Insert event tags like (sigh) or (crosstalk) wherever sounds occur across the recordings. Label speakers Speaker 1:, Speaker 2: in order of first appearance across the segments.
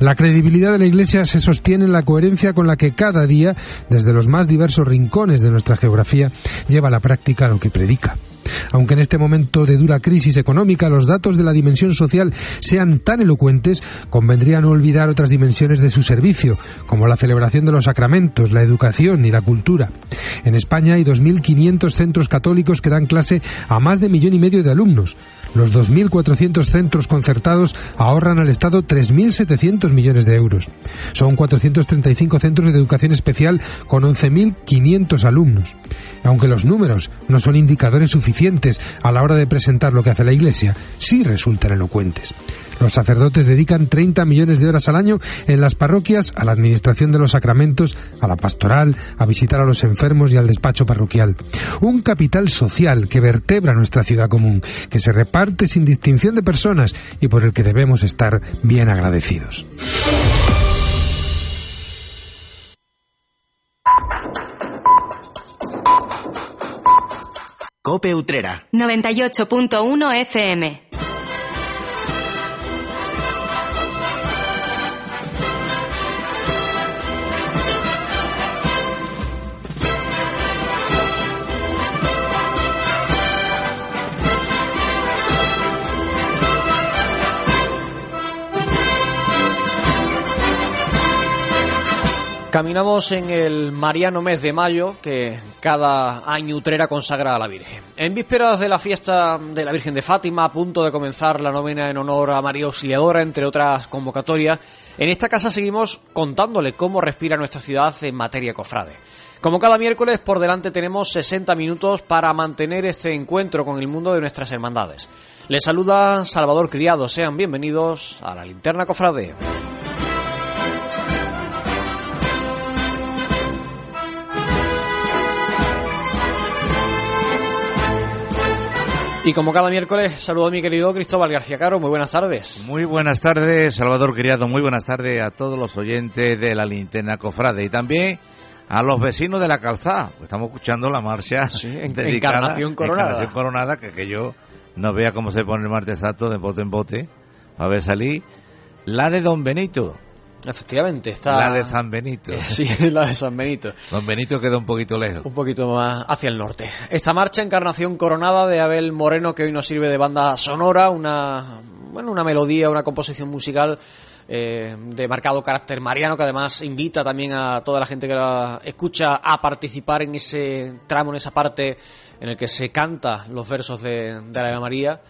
Speaker 1: La credibilidad de la Iglesia se sostiene en la coherencia con la que cada día, desde los más diversos rincones de nuestra geografía, lleva a la práctica lo que predica. Aunque en este momento de dura crisis económica los datos de la dimensión social sean tan elocuentes, convendría no olvidar otras dimensiones de su servicio, como la celebración de los sacramentos, la educación y la cultura. En España hay 2.500 centros católicos que dan clase a más de millón y medio de alumnos. Los 2.400 centros concertados ahorran al Estado 3.700 millones de euros. Son 435 centros de educación especial con 11.500 alumnos. Aunque los números no son indicadores suficientes a la hora de presentar lo que hace la Iglesia, sí resultan elocuentes. Los sacerdotes dedican 30 millones de horas al año en las parroquias a la administración de los sacramentos, a la pastoral, a visitar a los enfermos y al despacho parroquial. Un capital social que vertebra nuestra ciudad común, que se reparte sin distinción de personas y por el que debemos estar bien agradecidos.
Speaker 2: Cope Utrera.
Speaker 3: 98.1 FM.
Speaker 4: Caminamos en el mariano mes de mayo que cada año Utrera consagra a la Virgen. En vísperas de la fiesta de la Virgen de Fátima, a punto de comenzar la novena en honor a María Auxiliadora, entre otras convocatorias, en esta casa seguimos contándole cómo respira nuestra ciudad en materia cofrade. Como cada miércoles, por delante tenemos 60 minutos para mantener este encuentro con el mundo de nuestras hermandades. Les saluda Salvador Criado, sean bienvenidos a la Linterna Cofrade. Y como cada miércoles, saludo a mi querido Cristóbal García Caro. Muy buenas tardes.
Speaker 5: Muy buenas tardes, Salvador Criado. Muy buenas tardes a todos los oyentes de la linterna Cofrade y también a los vecinos de la calzada. Estamos escuchando la marcha (laughs)
Speaker 4: Sí, en-
Speaker 5: dedicada
Speaker 4: Encarnación Coronada.
Speaker 5: Encarnación Coronada, que, que yo no vea cómo se pone el martes exacto de bote en bote a ver salir. La de Don Benito,
Speaker 4: Efectivamente, está.
Speaker 5: la de San Benito. (laughs)
Speaker 4: Sí, la de San Benito.
Speaker 5: Don Benito queda un poquito lejos.
Speaker 4: Un poquito más hacia el norte. Esta marcha, Encarnación Coronada de Abel Moreno, que hoy nos sirve de banda sonora, una, bueno, una melodía, una composición musical eh, de marcado carácter mariano, que además invita también a toda la gente que la escucha a participar en ese tramo, en esa parte en el que se canta los versos de, de la Ave María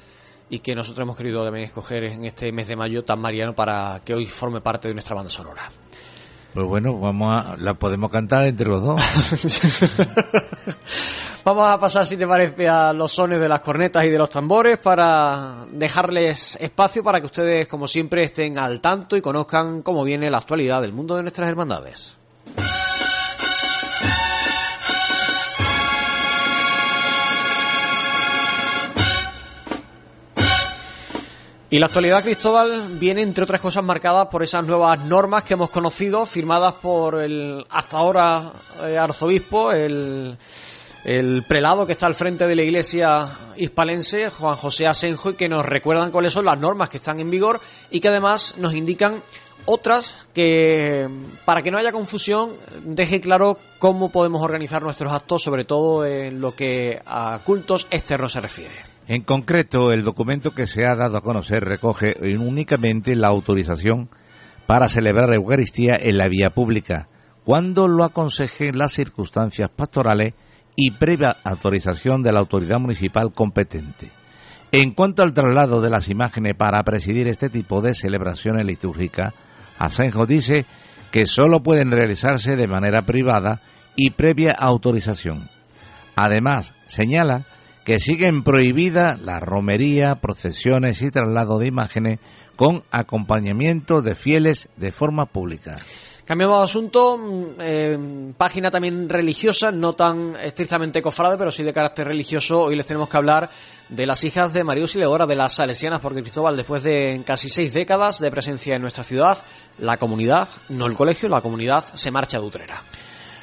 Speaker 4: y que nosotros hemos querido también escoger en este mes de mayo tan mariano para que hoy forme parte de nuestra banda sonora.
Speaker 5: Pues bueno, vamos a, la podemos cantar entre los dos. (laughs)
Speaker 4: Vamos a pasar, si te parece, a los sones de las cornetas y de los tambores para dejarles espacio para que ustedes, como siempre, estén al tanto y conozcan cómo viene la actualidad del mundo de nuestras hermandades. Y la actualidad, Cristóbal, viene, entre otras cosas, marcada por esas nuevas normas que hemos conocido, firmadas por el hasta ahora eh, arzobispo, el, el prelado que está al frente de la iglesia hispalense, Juan José Asenjo, y que nos recuerdan cuáles son las normas que están en vigor y que además nos indican otras que, para que no haya confusión, deje claro cómo podemos organizar nuestros actos, sobre todo en lo que a cultos externos se refiere.
Speaker 5: En concreto, el documento que se ha dado a conocer recoge únicamente la autorización para celebrar la Eucaristía en la vía pública, cuando lo aconsejen las circunstancias pastorales y previa autorización de la autoridad municipal competente. En cuanto al traslado de las imágenes para presidir este tipo de celebraciones litúrgicas, Asenjo dice que solo pueden realizarse de manera privada y previa autorización. Además, señala que siguen prohibidas la romería, procesiones y traslado de imágenes con acompañamiento de fieles de forma pública.
Speaker 4: Cambiamos de asunto, mm, eh, página también religiosa, no tan estrictamente cofrade, pero sí de carácter religioso. Hoy les tenemos que hablar de las hijas de María Auxiliadora, de las salesianas, porque Cristóbal, después de casi seis décadas de presencia en nuestra ciudad, la comunidad, no el colegio, la comunidad se marcha de Utrera.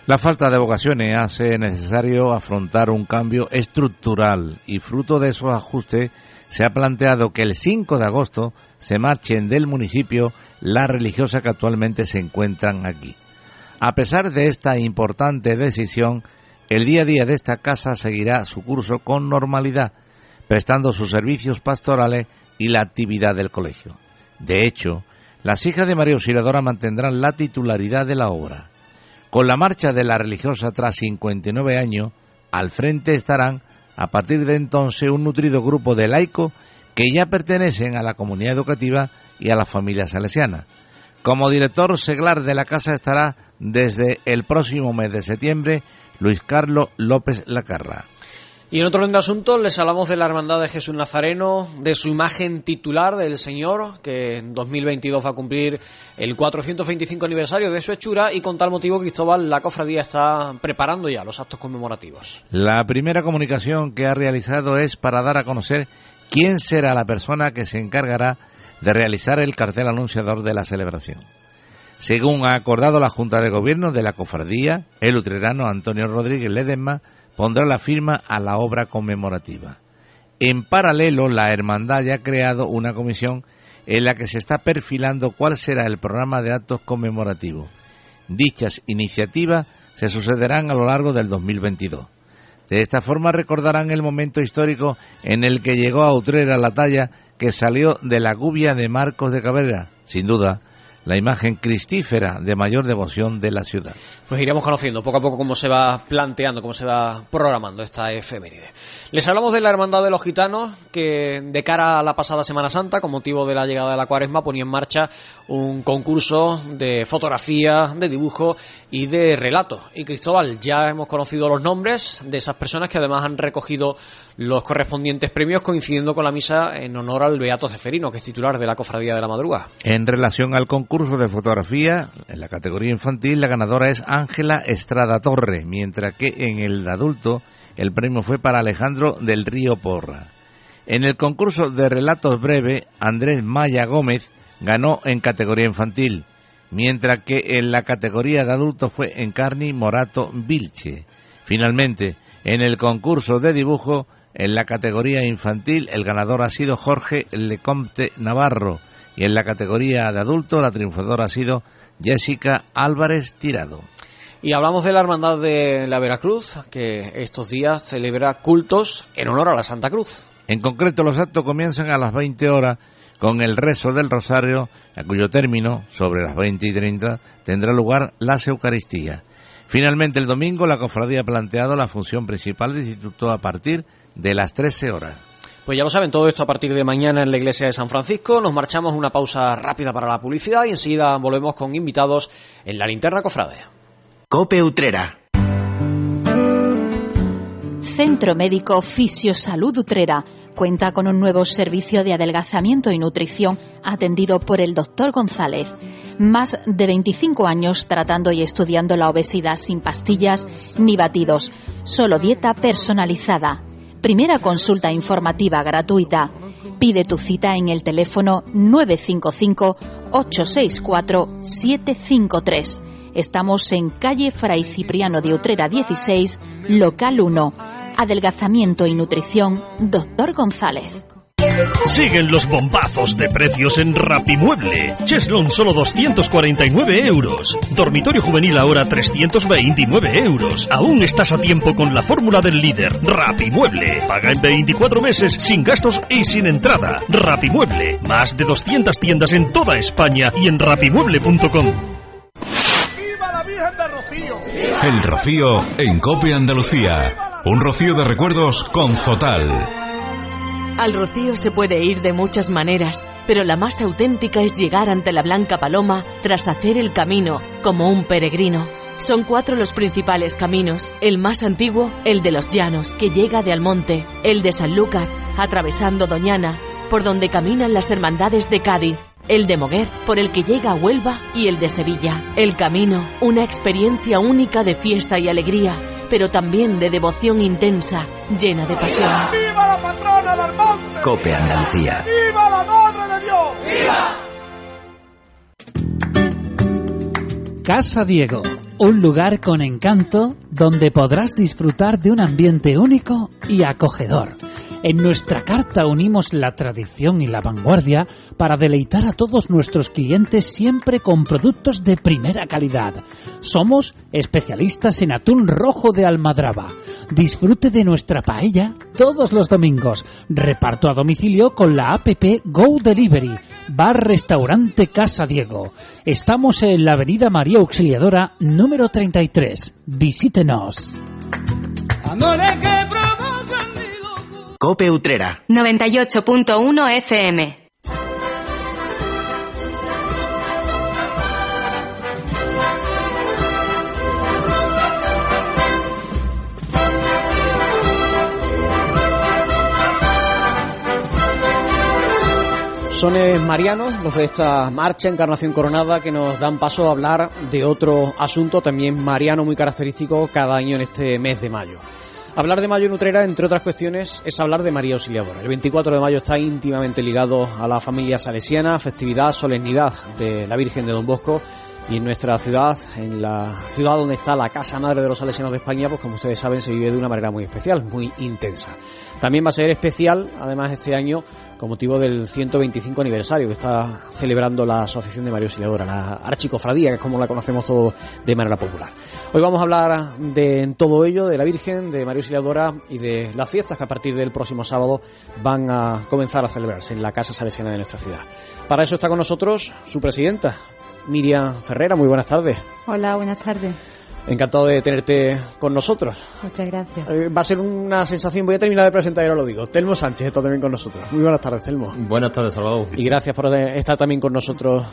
Speaker 5: La falta de vocaciones hace necesario afrontar un cambio estructural y fruto de esos ajustes se ha planteado que el 5 de agosto se marchen del municipio las religiosas que actualmente se encuentran aquí. A pesar de esta importante decisión, el día a día de esta casa seguirá su curso con normalidad, prestando sus servicios pastorales y la actividad del colegio. De hecho, las hijas de María Auxiliadora mantendrán la titularidad de la obra. Con la marcha de la religiosa tras 59 años, al frente estarán, a partir de entonces, un nutrido grupo de laicos que ya pertenecen a la comunidad educativa y a la familia salesiana. Como director seglar de la casa estará desde el próximo mes de septiembre Luis Carlos López Lacarra.
Speaker 4: Y en otro orden de asuntos les hablamos de la Hermandad de Jesús Nazareno, de su imagen titular del Señor, que en 2022 va a cumplir el 425 aniversario de su hechura y con tal motivo Cristóbal, la cofradía está preparando ya los actos conmemorativos.
Speaker 5: La primera comunicación que ha realizado es para dar a conocer quién será la persona que se encargará de realizar el cartel anunciador de la celebración. Según ha acordado la Junta de Gobierno de la Cofradía, el utrerano Antonio Rodríguez Ledesma pondrá la firma a la obra conmemorativa. En paralelo, la Hermandad ya ha creado una comisión en la que se está perfilando cuál será el programa de actos conmemorativos. Dichas iniciativas se sucederán a lo largo del 2022. De esta forma recordarán el momento histórico en el que llegó a Utrera la talla que salió de la gubia de Marcos de Cabrera. Sin duda, la imagen cristífera de mayor devoción de la ciudad.
Speaker 4: Pues iremos conociendo poco a poco cómo se va planteando, cómo se va programando esta efeméride. Les hablamos de la Hermandad de los Gitanos, que de cara a la pasada Semana Santa, con motivo de la llegada de la cuaresma, ponía en marcha un concurso de fotografía, de dibujo y de relato. Y Cristóbal, ya hemos conocido los nombres de esas personas que además han recogido los correspondientes premios coincidiendo con la misa en honor al Beato Ceferino, que es titular de la Cofradía de la Madruga.
Speaker 5: En relación al concurso de fotografía, en la categoría infantil, la ganadora es Ángela Estrada Torre, mientras que en el de adulto el premio fue para Alejandro del Río Porra. En el concurso de relatos breve, Andrés Maya Gómez ganó en categoría infantil, mientras que en la categoría de adulto fue Encarni Morato Vilche. Finalmente, en el concurso de dibujo, en la categoría infantil, el ganador ha sido Jorge Lecomte Navarro y en la categoría de adulto, la triunfadora ha sido Jessica Álvarez Tirado.
Speaker 4: Y hablamos de la Hermandad de la Veracruz, que estos días celebra cultos en honor a la Santa Cruz.
Speaker 5: En concreto, los actos comienzan a las 20 horas con el rezo del Rosario, a cuyo término, sobre las 20 y 30, tendrá lugar la Eucaristía. Finalmente, el domingo, la cofradía ha planteado la función principal del instituto a partir de las 13 horas.
Speaker 4: Pues ya lo saben, todo esto a partir de mañana en la iglesia de San Francisco. Nos marchamos una pausa rápida para la publicidad y enseguida volvemos con invitados en la linterna cofrade.
Speaker 2: Cope Utrera.
Speaker 6: Centro Médico Fisiosalud Utrera cuenta con un nuevo servicio de adelgazamiento y nutrición atendido por el doctor González. Más de 25 años tratando y estudiando la obesidad sin pastillas ni batidos, solo dieta personalizada. Primera consulta informativa gratuita. Pide tu cita en el teléfono 955 864 753 Estamos en calle Fray Cipriano de Utrera 16, local 1. Adelgazamiento y nutrición, doctor González.
Speaker 7: Siguen los bombazos de precios en Rapimueble. Cheslon solo 249 euros. Dormitorio juvenil ahora 329 euros. Aún estás a tiempo con la fórmula del líder. Rapimueble. Paga en 24 meses sin gastos y sin entrada. Rapimueble. Más de 200 tiendas en toda España y en rapimueble.com.
Speaker 8: El Rocío en Copia Andalucía. Un rocío de recuerdos con Zotal.
Speaker 9: Al Rocío se puede ir de muchas maneras, pero la más auténtica es llegar ante la Blanca Paloma tras hacer el camino, como un peregrino. Son cuatro los principales caminos. El más antiguo, el de los Llanos, que llega de Almonte. El de Sanlúcar, atravesando Doñana, por donde caminan las hermandades de Cádiz el de Moguer, por el que llega a Huelva, y el de Sevilla. El camino, una experiencia única de fiesta y alegría, pero también de devoción intensa, llena de pasión.
Speaker 10: ¡Viva la patrona del monte!
Speaker 2: Cope Andalucía.
Speaker 10: ¡Viva la Madre de Dios!
Speaker 11: ¡Viva! Casa Diego, un lugar con encanto donde podrás disfrutar de un ambiente único y acogedor En nuestra carta unimos la tradición y la vanguardia para deleitar a todos nuestros clientes siempre con productos de primera calidad. Somos especialistas en atún rojo de almadraba. Disfrute de nuestra paella todos los domingos. Reparto a domicilio con la APP Go Delivery. Bar Restaurante Casa Diego. Estamos en la Avenida María Auxiliadora número 33. Visítenos.
Speaker 2: Cope Utrera.
Speaker 3: 98.1 FM.
Speaker 4: Sones marianos, los de esta marcha Encarnación Coronada, que nos dan paso a hablar de otro asunto también mariano muy característico cada año en este mes de mayo. Hablar de Mayo en Utrera, entre otras cuestiones, es hablar de María Auxiliadora. El 24 de mayo está íntimamente ligado a la familia salesiana, festividad, solemnidad de la Virgen de Don Bosco. Y en nuestra ciudad, en la ciudad donde está la Casa Madre de los Salesianos de España, pues como ustedes saben, se vive de una manera muy especial, muy intensa. También va a ser especial, además, este año, con motivo del 125 aniversario que está celebrando la Asociación de María Auxiliadora, la Archicofradía, que es como la conocemos todos de manera popular. Hoy vamos a hablar de todo ello, de la Virgen, de María Auxiliadora y de las fiestas que a partir del próximo sábado van a comenzar a celebrarse en la Casa Salesiana de nuestra ciudad. Para eso está con nosotros su presidenta, Miriam Ferrera. Muy buenas tardes.
Speaker 12: Hola, buenas tardes.
Speaker 4: Encantado de tenerte con nosotros.
Speaker 12: Muchas gracias.
Speaker 4: Eh, va a ser una sensación, voy a terminar de presentar y ahora lo digo. Telmo Sánchez está también con nosotros. Muy buenas tardes, Telmo.
Speaker 13: Buenas tardes, Salvador.
Speaker 4: Y gracias por estar también con nosotros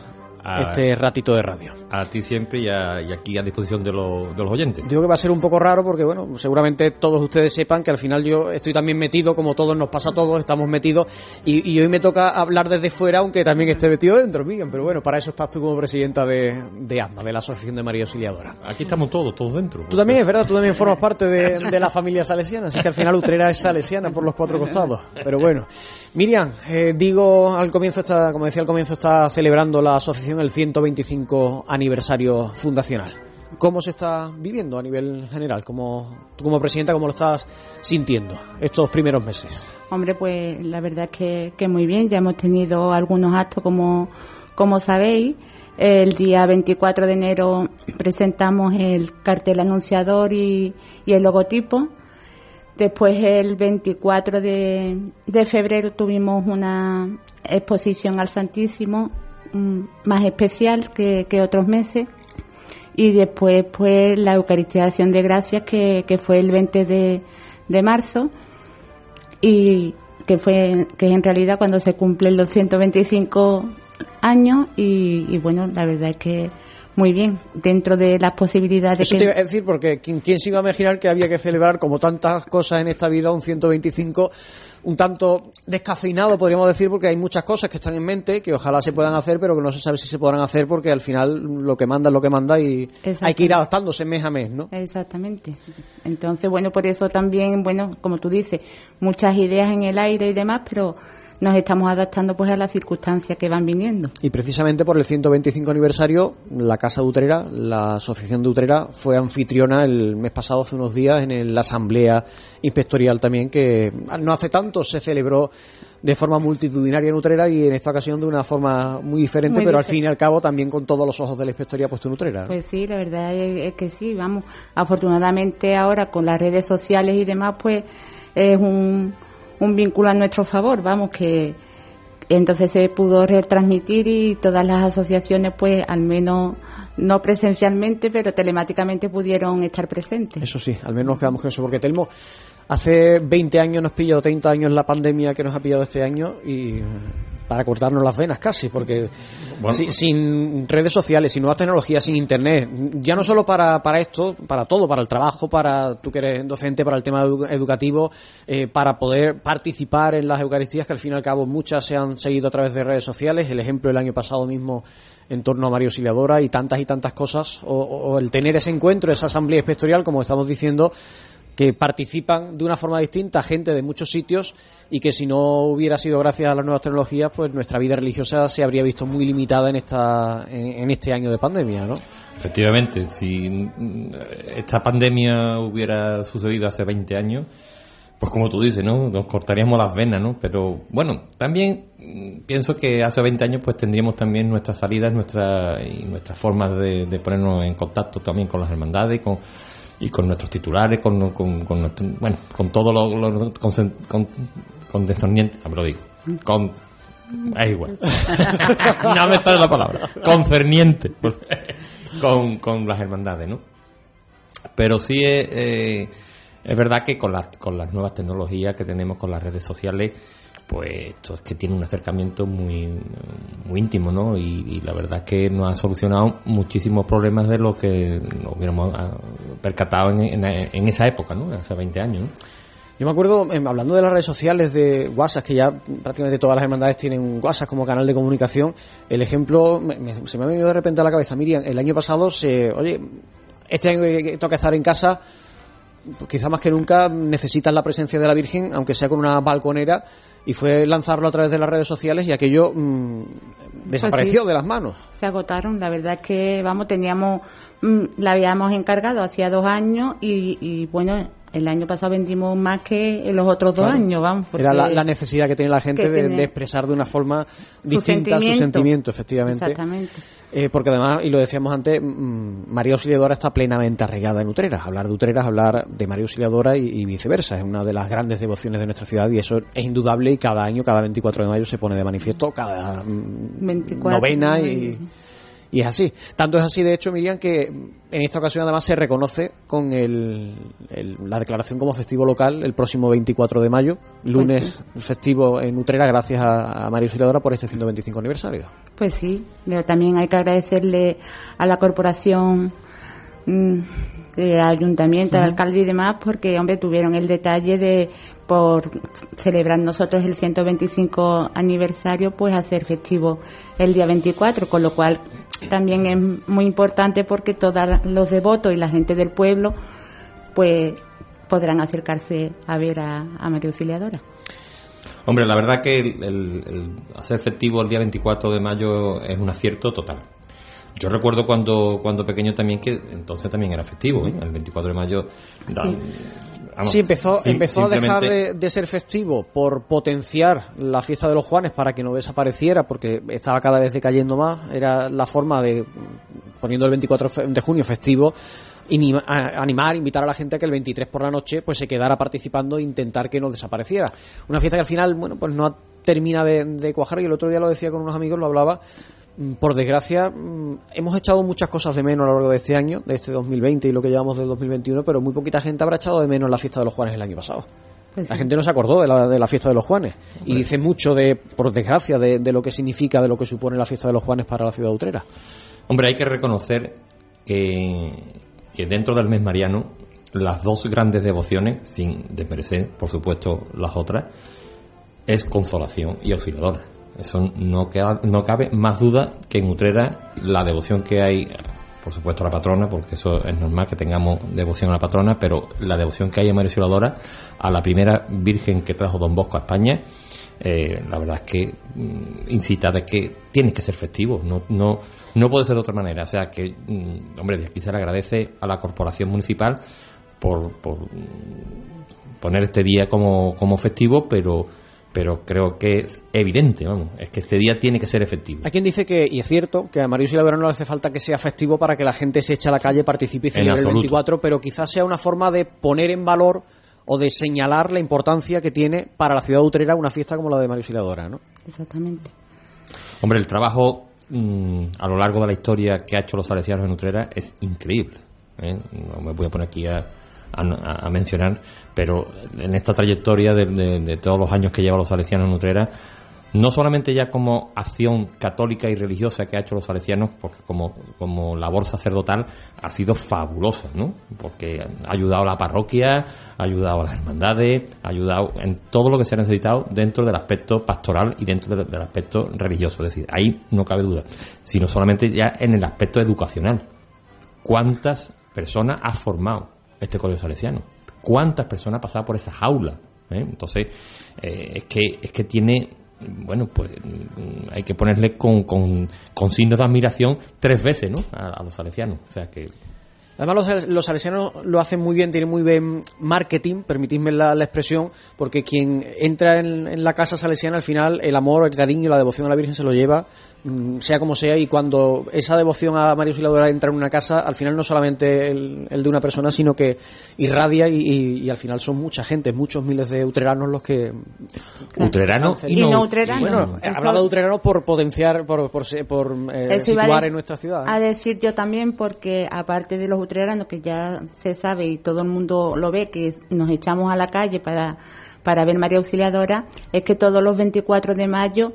Speaker 13: A-
Speaker 4: este ratito de radio.
Speaker 13: A ti siempre y, a- y aquí a disposición de, los- de los oyentes.
Speaker 4: Digo que va a ser un poco raro porque, bueno, seguramente todos ustedes sepan que al final yo estoy también metido, como todos nos pasa a todos, estamos metidos, y, y hoy me toca hablar desde fuera, aunque también esté metido dentro, Miriam, pero bueno, para eso estás tú como presidenta de, de ASMA, de la Asociación de María Auxiliadora.
Speaker 13: Aquí estamos todos, todos dentro.
Speaker 4: Tú también, es verdad, tú también formas parte de, de la familia salesiana, así que al final Utrera es salesiana por los cuatro costados. Pero bueno, Miriam, eh, digo, al comienzo está, como decía al comienzo, está celebrando la asociación el 125 aniversario fundacional. ¿Cómo se está viviendo a nivel general? Como, tú como presidenta, ¿cómo lo estás sintiendo estos primeros meses?
Speaker 12: Hombre, pues la verdad es que, que muy bien. Ya hemos tenido algunos actos, como, como sabéis. El día 24 de enero presentamos el cartel anunciador y el logotipo. Después, el 24 de, de febrero, tuvimos una exposición al Santísimo mm, más especial que, que otros meses. Y después, pues, la Eucaristía de de Gracias, que, que fue el 20 de, de marzo y que fue que en realidad cuando se cumplen los 125 años y, y bueno la verdad es que muy bien dentro de las posibilidades
Speaker 4: Eso
Speaker 12: que
Speaker 4: te iba a decir, porque ¿quién, quién se iba a imaginar que había que celebrar, como tantas cosas en esta vida, un 125 un tanto descafeinado, podríamos decir, porque hay muchas cosas que están en mente que ojalá se puedan hacer, pero que no se sabe si se podrán hacer, porque al final lo que manda es lo que manda y hay que ir adaptándose mes a mes, ¿no?
Speaker 12: Exactamente. Entonces, bueno, por eso también, bueno, como tú dices, muchas ideas en el aire y demás, pero nos estamos adaptando pues a las circunstancias que van viniendo.
Speaker 4: Y precisamente por el 125 aniversario, la Casa de Utrera, la Asociación de Utrera, fue anfitriona el mes pasado, hace unos días, en el- la Asamblea Inspectorial también, que no hace tanto se celebró de forma multitudinaria en Utrera y en esta ocasión de una forma muy diferente,
Speaker 12: Muy
Speaker 4: pero al fin y al cabo también con todos los ojos de la Inspectoría puesto en Utrera. ¿no?
Speaker 12: Pues sí, la verdad es que sí, vamos. Afortunadamente ahora con las redes sociales y demás, pues es un, un vínculo a nuestro favor, vamos, que entonces se pudo retransmitir y todas las asociaciones, pues al menos no presencialmente, pero telemáticamente pudieron estar presentes.
Speaker 4: Eso sí, al menos nos quedamos con eso, porque Telmo, hace 20 años nos pilló, 30 años la pandemia que nos ha pillado este año y para cortarnos las venas casi, porque
Speaker 13: Bueno.
Speaker 4: si- sin redes sociales, sin nuevas tecnologías, sin internet, ya no solo para, para esto, para todo, para el trabajo, para tú que eres docente, para el tema edu- educativo, eh, para poder participar en las Eucaristías, que al fin y al cabo muchas se han seguido a través de redes sociales, el ejemplo el año pasado mismo en torno a María Auxiliadora y tantas y tantas cosas, o, o el tener ese encuentro, esa asamblea inspectorial, como estamos diciendo, que participan de una forma distinta gente de muchos sitios y que si no hubiera sido gracias a las nuevas tecnologías, pues nuestra vida religiosa se habría visto muy limitada en esta en, este año de pandemia, ¿no?
Speaker 13: Efectivamente, si esta pandemia hubiera sucedido hace 20 años, pues como tú dices, ¿no? Nos cortaríamos las venas, ¿no? Pero bueno, también pienso que hace 20 años pues tendríamos también nuestras salidas nuestra, y nuestras formas de, de ponernos en contacto también con las hermandades con, y con nuestros titulares, con, con, con nuestro- bueno, con todo lo, con, con, concerniente, ah, me lo digo, con es igual. (laughs) no me sale la palabra. Concerniente. con, con las hermandades, ¿no? Pero sí es, eh, es verdad que con las, con las nuevas tecnologías que tenemos con las redes sociales, pues esto es que tiene un acercamiento muy, muy íntimo, ¿no? Y, y la verdad es que nos ha solucionado muchísimos problemas de los que nos hubiéramos ah, percatado en, en, esa época, ¿no? Hace 20 años, ¿no?
Speaker 4: Yo me acuerdo, em, hablando de las redes sociales de WhatsApp, que ya prácticamente todas las hermandades tienen WhatsApp como canal de comunicación, el ejemplo me- se me ha venido de repente a la cabeza. Miriam, el año pasado se, oye, este año que toca estar en casa, pues quizá más que nunca necesitas la presencia de la Virgen, aunque sea con una balconera, y fue lanzarlo a través de las redes sociales y aquello mm, desapareció
Speaker 12: sí.
Speaker 4: de las manos.
Speaker 12: Se agotaron, la verdad es que, vamos, teníamos, mm, la habíamos encargado hacía dos años y, y, bueno, el año pasado vendimos más que los otros dos
Speaker 4: Claro.
Speaker 12: años, vamos.
Speaker 4: Era la, la necesidad que tiene la gente de, expresar de una forma
Speaker 12: Su
Speaker 4: distinta su
Speaker 12: sentimiento.
Speaker 4: sentimiento, efectivamente.
Speaker 12: Exactamente.
Speaker 4: Eh, porque además, y lo decíamos antes, mm, María Auxiliadora está plenamente arraigada en Utreras. Hablar de Utreras, hablar de María Auxiliadora y, y viceversa. Es una de las grandes devociones de nuestra ciudad y eso es indudable y cada año, cada 24 de mayo se pone de manifiesto, cada mm,
Speaker 12: 24,
Speaker 4: novena
Speaker 12: ¿no?
Speaker 4: y, y es así. Tanto es así, de hecho, Miriam, que en esta ocasión además se reconoce con el, el- la declaración como festivo local el próximo 24 de mayo, lunes festivo en Utrera, gracias a, a María Auxiliadora por este 125 aniversario.
Speaker 12: Pues sí, pero también hay que agradecerle a la corporación mm, del ayuntamiento, al alcalde y demás, porque, hombre, tuvieron el detalle de, por celebrar nosotros el 125 aniversario, pues hacer festivo el día 24, con lo cual también es muy importante porque todos los devotos y la gente del pueblo, pues podrán acercarse a ver a, a María Auxiliadora.
Speaker 13: Hombre, la verdad que el, el- el hacer efectivo el día 24 de mayo es un acierto total. Yo recuerdo cuando, cuando pequeño también que entonces también era festivo, ¿eh? el 24 de mayo. da- vamos,
Speaker 4: sí, empezó,
Speaker 13: sim-
Speaker 4: empezó a dejar de, de ser festivo por potenciar la fiesta de los Juanes para que no desapareciera, porque estaba cada vez decayendo más. Era la forma de, poniendo el 24 fe- de junio festivo, inima- animar, invitar a la gente a que el 23 por la noche pues se quedara participando e intentar que no desapareciera. Una fiesta que al final, bueno, pues no termina de, de cuajar y el otro día lo decía con unos amigos, lo hablaba. Mm, Por desgracia, mm, hemos echado muchas cosas de menos a lo largo de este año, de este 2020 y lo que llevamos del 2021, pero muy poquita gente habrá echado de menos la fiesta de los Juanes el año pasado.
Speaker 12: Pues
Speaker 4: La
Speaker 12: sí.
Speaker 4: gente no se acordó de la, de la fiesta de los Juanes y dice mucho, de, por desgracia, de, de lo que significa, de lo que supone la fiesta de los Juanes para la ciudad de Utrera.
Speaker 13: Hombre, hay que reconocer que, que dentro del mes mariano, las dos grandes devociones, sin desmerecer, por supuesto, las otras, es consolación y auxiliadora. Eso no, queda, no cabe más duda que en Utrera la devoción que hay, por supuesto, a la patrona, porque eso es normal que tengamos devoción a la patrona, pero la devoción que hay a María Auxiliadora, a la primera Virgen que trajo Don Bosco a España, eh, la verdad es que mm, incita de que tiene que ser festivo, no, no, no puede ser de otra manera. O sea que, mm, hombre, de aquí se le agradece a la corporación municipal por, por mm, poner este día como, como festivo, pero, pero creo que es evidente, vamos, es que este día tiene que ser efectivo.
Speaker 4: Hay quien dice que, y es cierto, que a María Auxiliadora no le hace falta que sea festivo para que la gente se eche a la calle, participe y
Speaker 13: En
Speaker 4: celebre el
Speaker 13: absoluto.
Speaker 4: 24, pero quizás sea una forma de poner en valor o de señalar la importancia que tiene para la ciudad de Utrera una fiesta como la de María Auxiliadora, ¿no?
Speaker 12: Exactamente.
Speaker 13: Hombre, el trabajo mm, a lo largo de la historia que ha hecho los salesianos en Utrera es increíble. ¿eh? No me voy a poner aquí a, a- mencionar, pero en esta trayectoria de, de- de todos los años que lleva los salesianos en Utrera, no solamente ya como acción católica y religiosa que ha hecho los salesianos, porque como, como labor sacerdotal ha sido fabulosa, ¿no? Porque ha ayudado a la parroquia, ha ayudado a las hermandades, ha ayudado en todo lo que se ha necesitado dentro del aspecto pastoral y dentro del, del aspecto religioso. Es decir, ahí no cabe duda, sino solamente ya en el aspecto educacional. ¿Cuántas personas ha formado este colegio salesiano? ¿Cuántas personas pasado por esa jaula? ¿Eh? Entonces, eh, es, que, es que tiene, bueno, pues mm, hay que ponerle con, con, con signos de admiración tres veces, ¿no? A los salesianos. O sea que.
Speaker 4: Además, los, los salesianos lo hacen muy bien, tienen muy bien marketing, permitidme la, la expresión, porque quien entra en, en, la casa salesiana, al final, el amor, el cariño, la devoción a la Virgen se lo lleva, mm, sea como sea, y cuando esa devoción a María Auxiliadora entra en una casa, al final no solamente el, el de una persona, sino que irradia y, y, y, al final son mucha gente, muchos miles de utreranos los que...
Speaker 13: Utreranos
Speaker 12: y, no, utreranos.
Speaker 4: Bueno, hablaba de utreranos por potenciar, por, por, por eh, situar en nuestra ciudad.
Speaker 12: A decir yo también, porque aparte de los que ya se sabe y todo el mundo lo ve, que nos echamos a la calle para, para ver María Auxiliadora, es que todos los 24 de mayo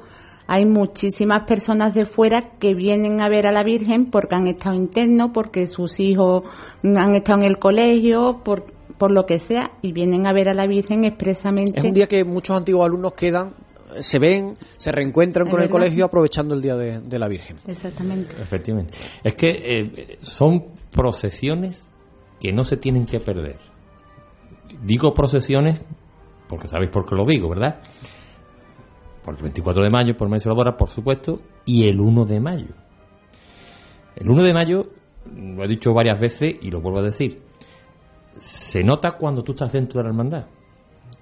Speaker 12: hay muchísimas personas de fuera que vienen a ver a la Virgen porque han estado internos, porque sus hijos han estado en el colegio, por, por lo que sea, y vienen a ver a la Virgen expresamente.
Speaker 4: Es un día que muchos antiguos alumnos quedan se ven, se reencuentran
Speaker 12: ¿Es
Speaker 4: con el colegio aprovechando el día de, de la Virgen.
Speaker 12: Exactamente.
Speaker 13: Efectivamente. Es que eh, son procesiones que no se tienen que perder. Digo procesiones porque sabéis por qué lo digo, ¿verdad? Por el 24 de mayo, por Auxiliadora, por supuesto, y el 1 de mayo. El 1 de mayo, lo he dicho varias veces y lo vuelvo a decir, se nota cuando tú estás dentro de la hermandad.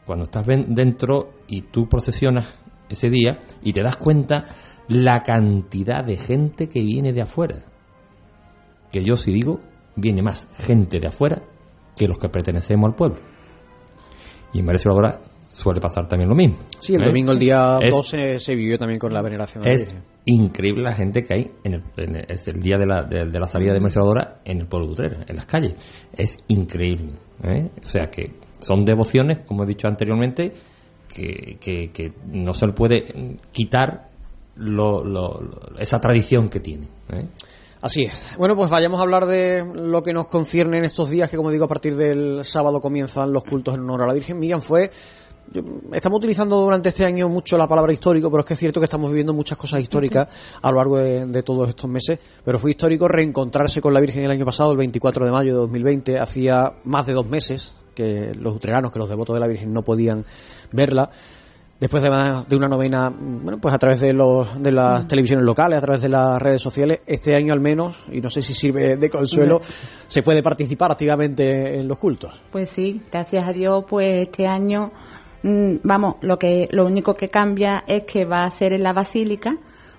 Speaker 13: Cuando estás dentro y tú procesionas ese día y te das cuenta la cantidad de gente que viene de afuera. Que yo si digo, viene más gente de afuera que los que pertenecemos al pueblo. Y en María Auxiliadora suele pasar también lo mismo.
Speaker 4: Sí, el
Speaker 13: ¿eh?
Speaker 4: domingo, el día
Speaker 13: Es-
Speaker 4: 12, se vivió también con la veneración
Speaker 13: es increíble la gente que hay en el, en el- es el día de la, de, de la salida de Mercedadora en el pueblo de Utrera, en las calles. Es increíble. ¿eh? O sea que son devociones, como he dicho anteriormente, que, que, que no se le puede quitar lo- lo- lo- esa tradición que tiene. ¿eh?
Speaker 4: Así es. Bueno, pues vayamos a hablar de lo que nos concierne en estos días, que como digo, a partir del sábado comienzan los cultos en honor a la Virgen. Miriam, fue... yo- estamos utilizando durante este año mucho la palabra histórico, pero es que es cierto que estamos viviendo muchas cosas históricas a lo largo de, de todos estos meses. Pero fue histórico reencontrarse con la Virgen el año pasado, el 24 de mayo de 2020, hacía más de dos meses que los utreranos, que los devotos de la Virgen no podían verla después de, de una novena, bueno, pues a través de, los, de las televisiones locales, a través de las redes sociales, este año al menos, y no sé si sirve de consuelo, se puede participar activamente en los cultos.
Speaker 12: Pues sí, gracias a Dios, pues este año, mm, vamos, lo que lo único que cambia es que va a ser en la basílica,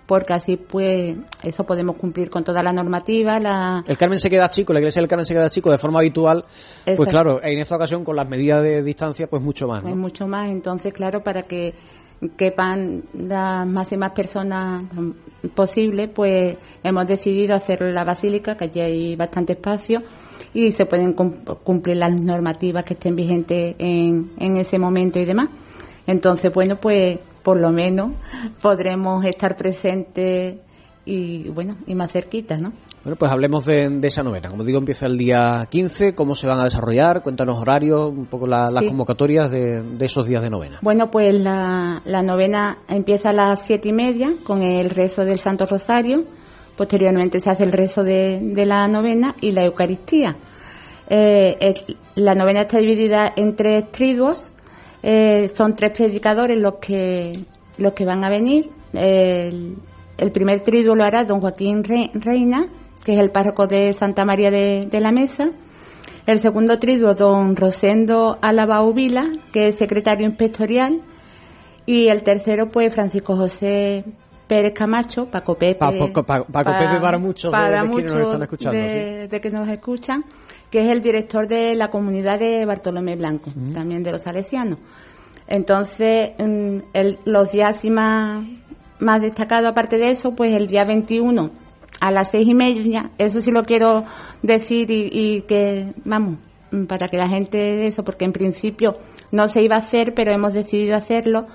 Speaker 12: porque así pues eso podemos cumplir con toda la normativa, la
Speaker 4: El Carmen se queda chico, la iglesia del Carmen se queda chico de forma habitual, pues claro, en esta ocasión con las medidas de distancia, pues mucho más,
Speaker 12: es
Speaker 4: ¿no?
Speaker 12: mucho más, entonces claro, para que quepan las máximas personas posible, pues hemos decidido hacerlo en la basílica, que allí hay bastante espacio y se pueden cum- cumplir las normativas que estén vigentes en, en ese momento y demás. Entonces, bueno, pues por lo menos podremos estar presentes y bueno, y más cerquitas, ¿no?
Speaker 4: Bueno, pues hablemos de, de esa novena. Como digo, empieza el día 15, cómo se van a desarrollar, cuéntanos horarios, un poco la- las convocatorias de, de esos días de novena.
Speaker 12: Bueno, pues la, la novena empieza a las siete y media con el rezo del Santo Rosario. Posteriormente se hace el rezo de, de la novena y la Eucaristía. Eh, el- la novena está dividida en tres triduos. Eh, son tres predicadores los que los que van a venir. El, el primer triduo lo hará don Joaquín Re- Reina, que es el párroco de Santa María de, de la Mesa. El segundo triduo, don Rosendo Alabao Vila, que es secretario inspectorial. Y el tercero, pues Francisco José Pérez Camacho, Paco Pepe.
Speaker 4: Pa- Paco- Pa- Paco Pepe para muchos de-
Speaker 12: para
Speaker 4: de quienes nos están escuchando,
Speaker 12: de, de que nos escuchan, que es el director de la comunidad de Bartolomé Blanco, también de los salesianos. Entonces, mm, el- los días así más, más destacados, aparte de eso, pues el día 21 a las seis y media, eso sí lo quiero decir y, y que, vamos, mm, para que la gente de eso, porque en principio no se iba a hacer, pero hemos decidido hacerlo,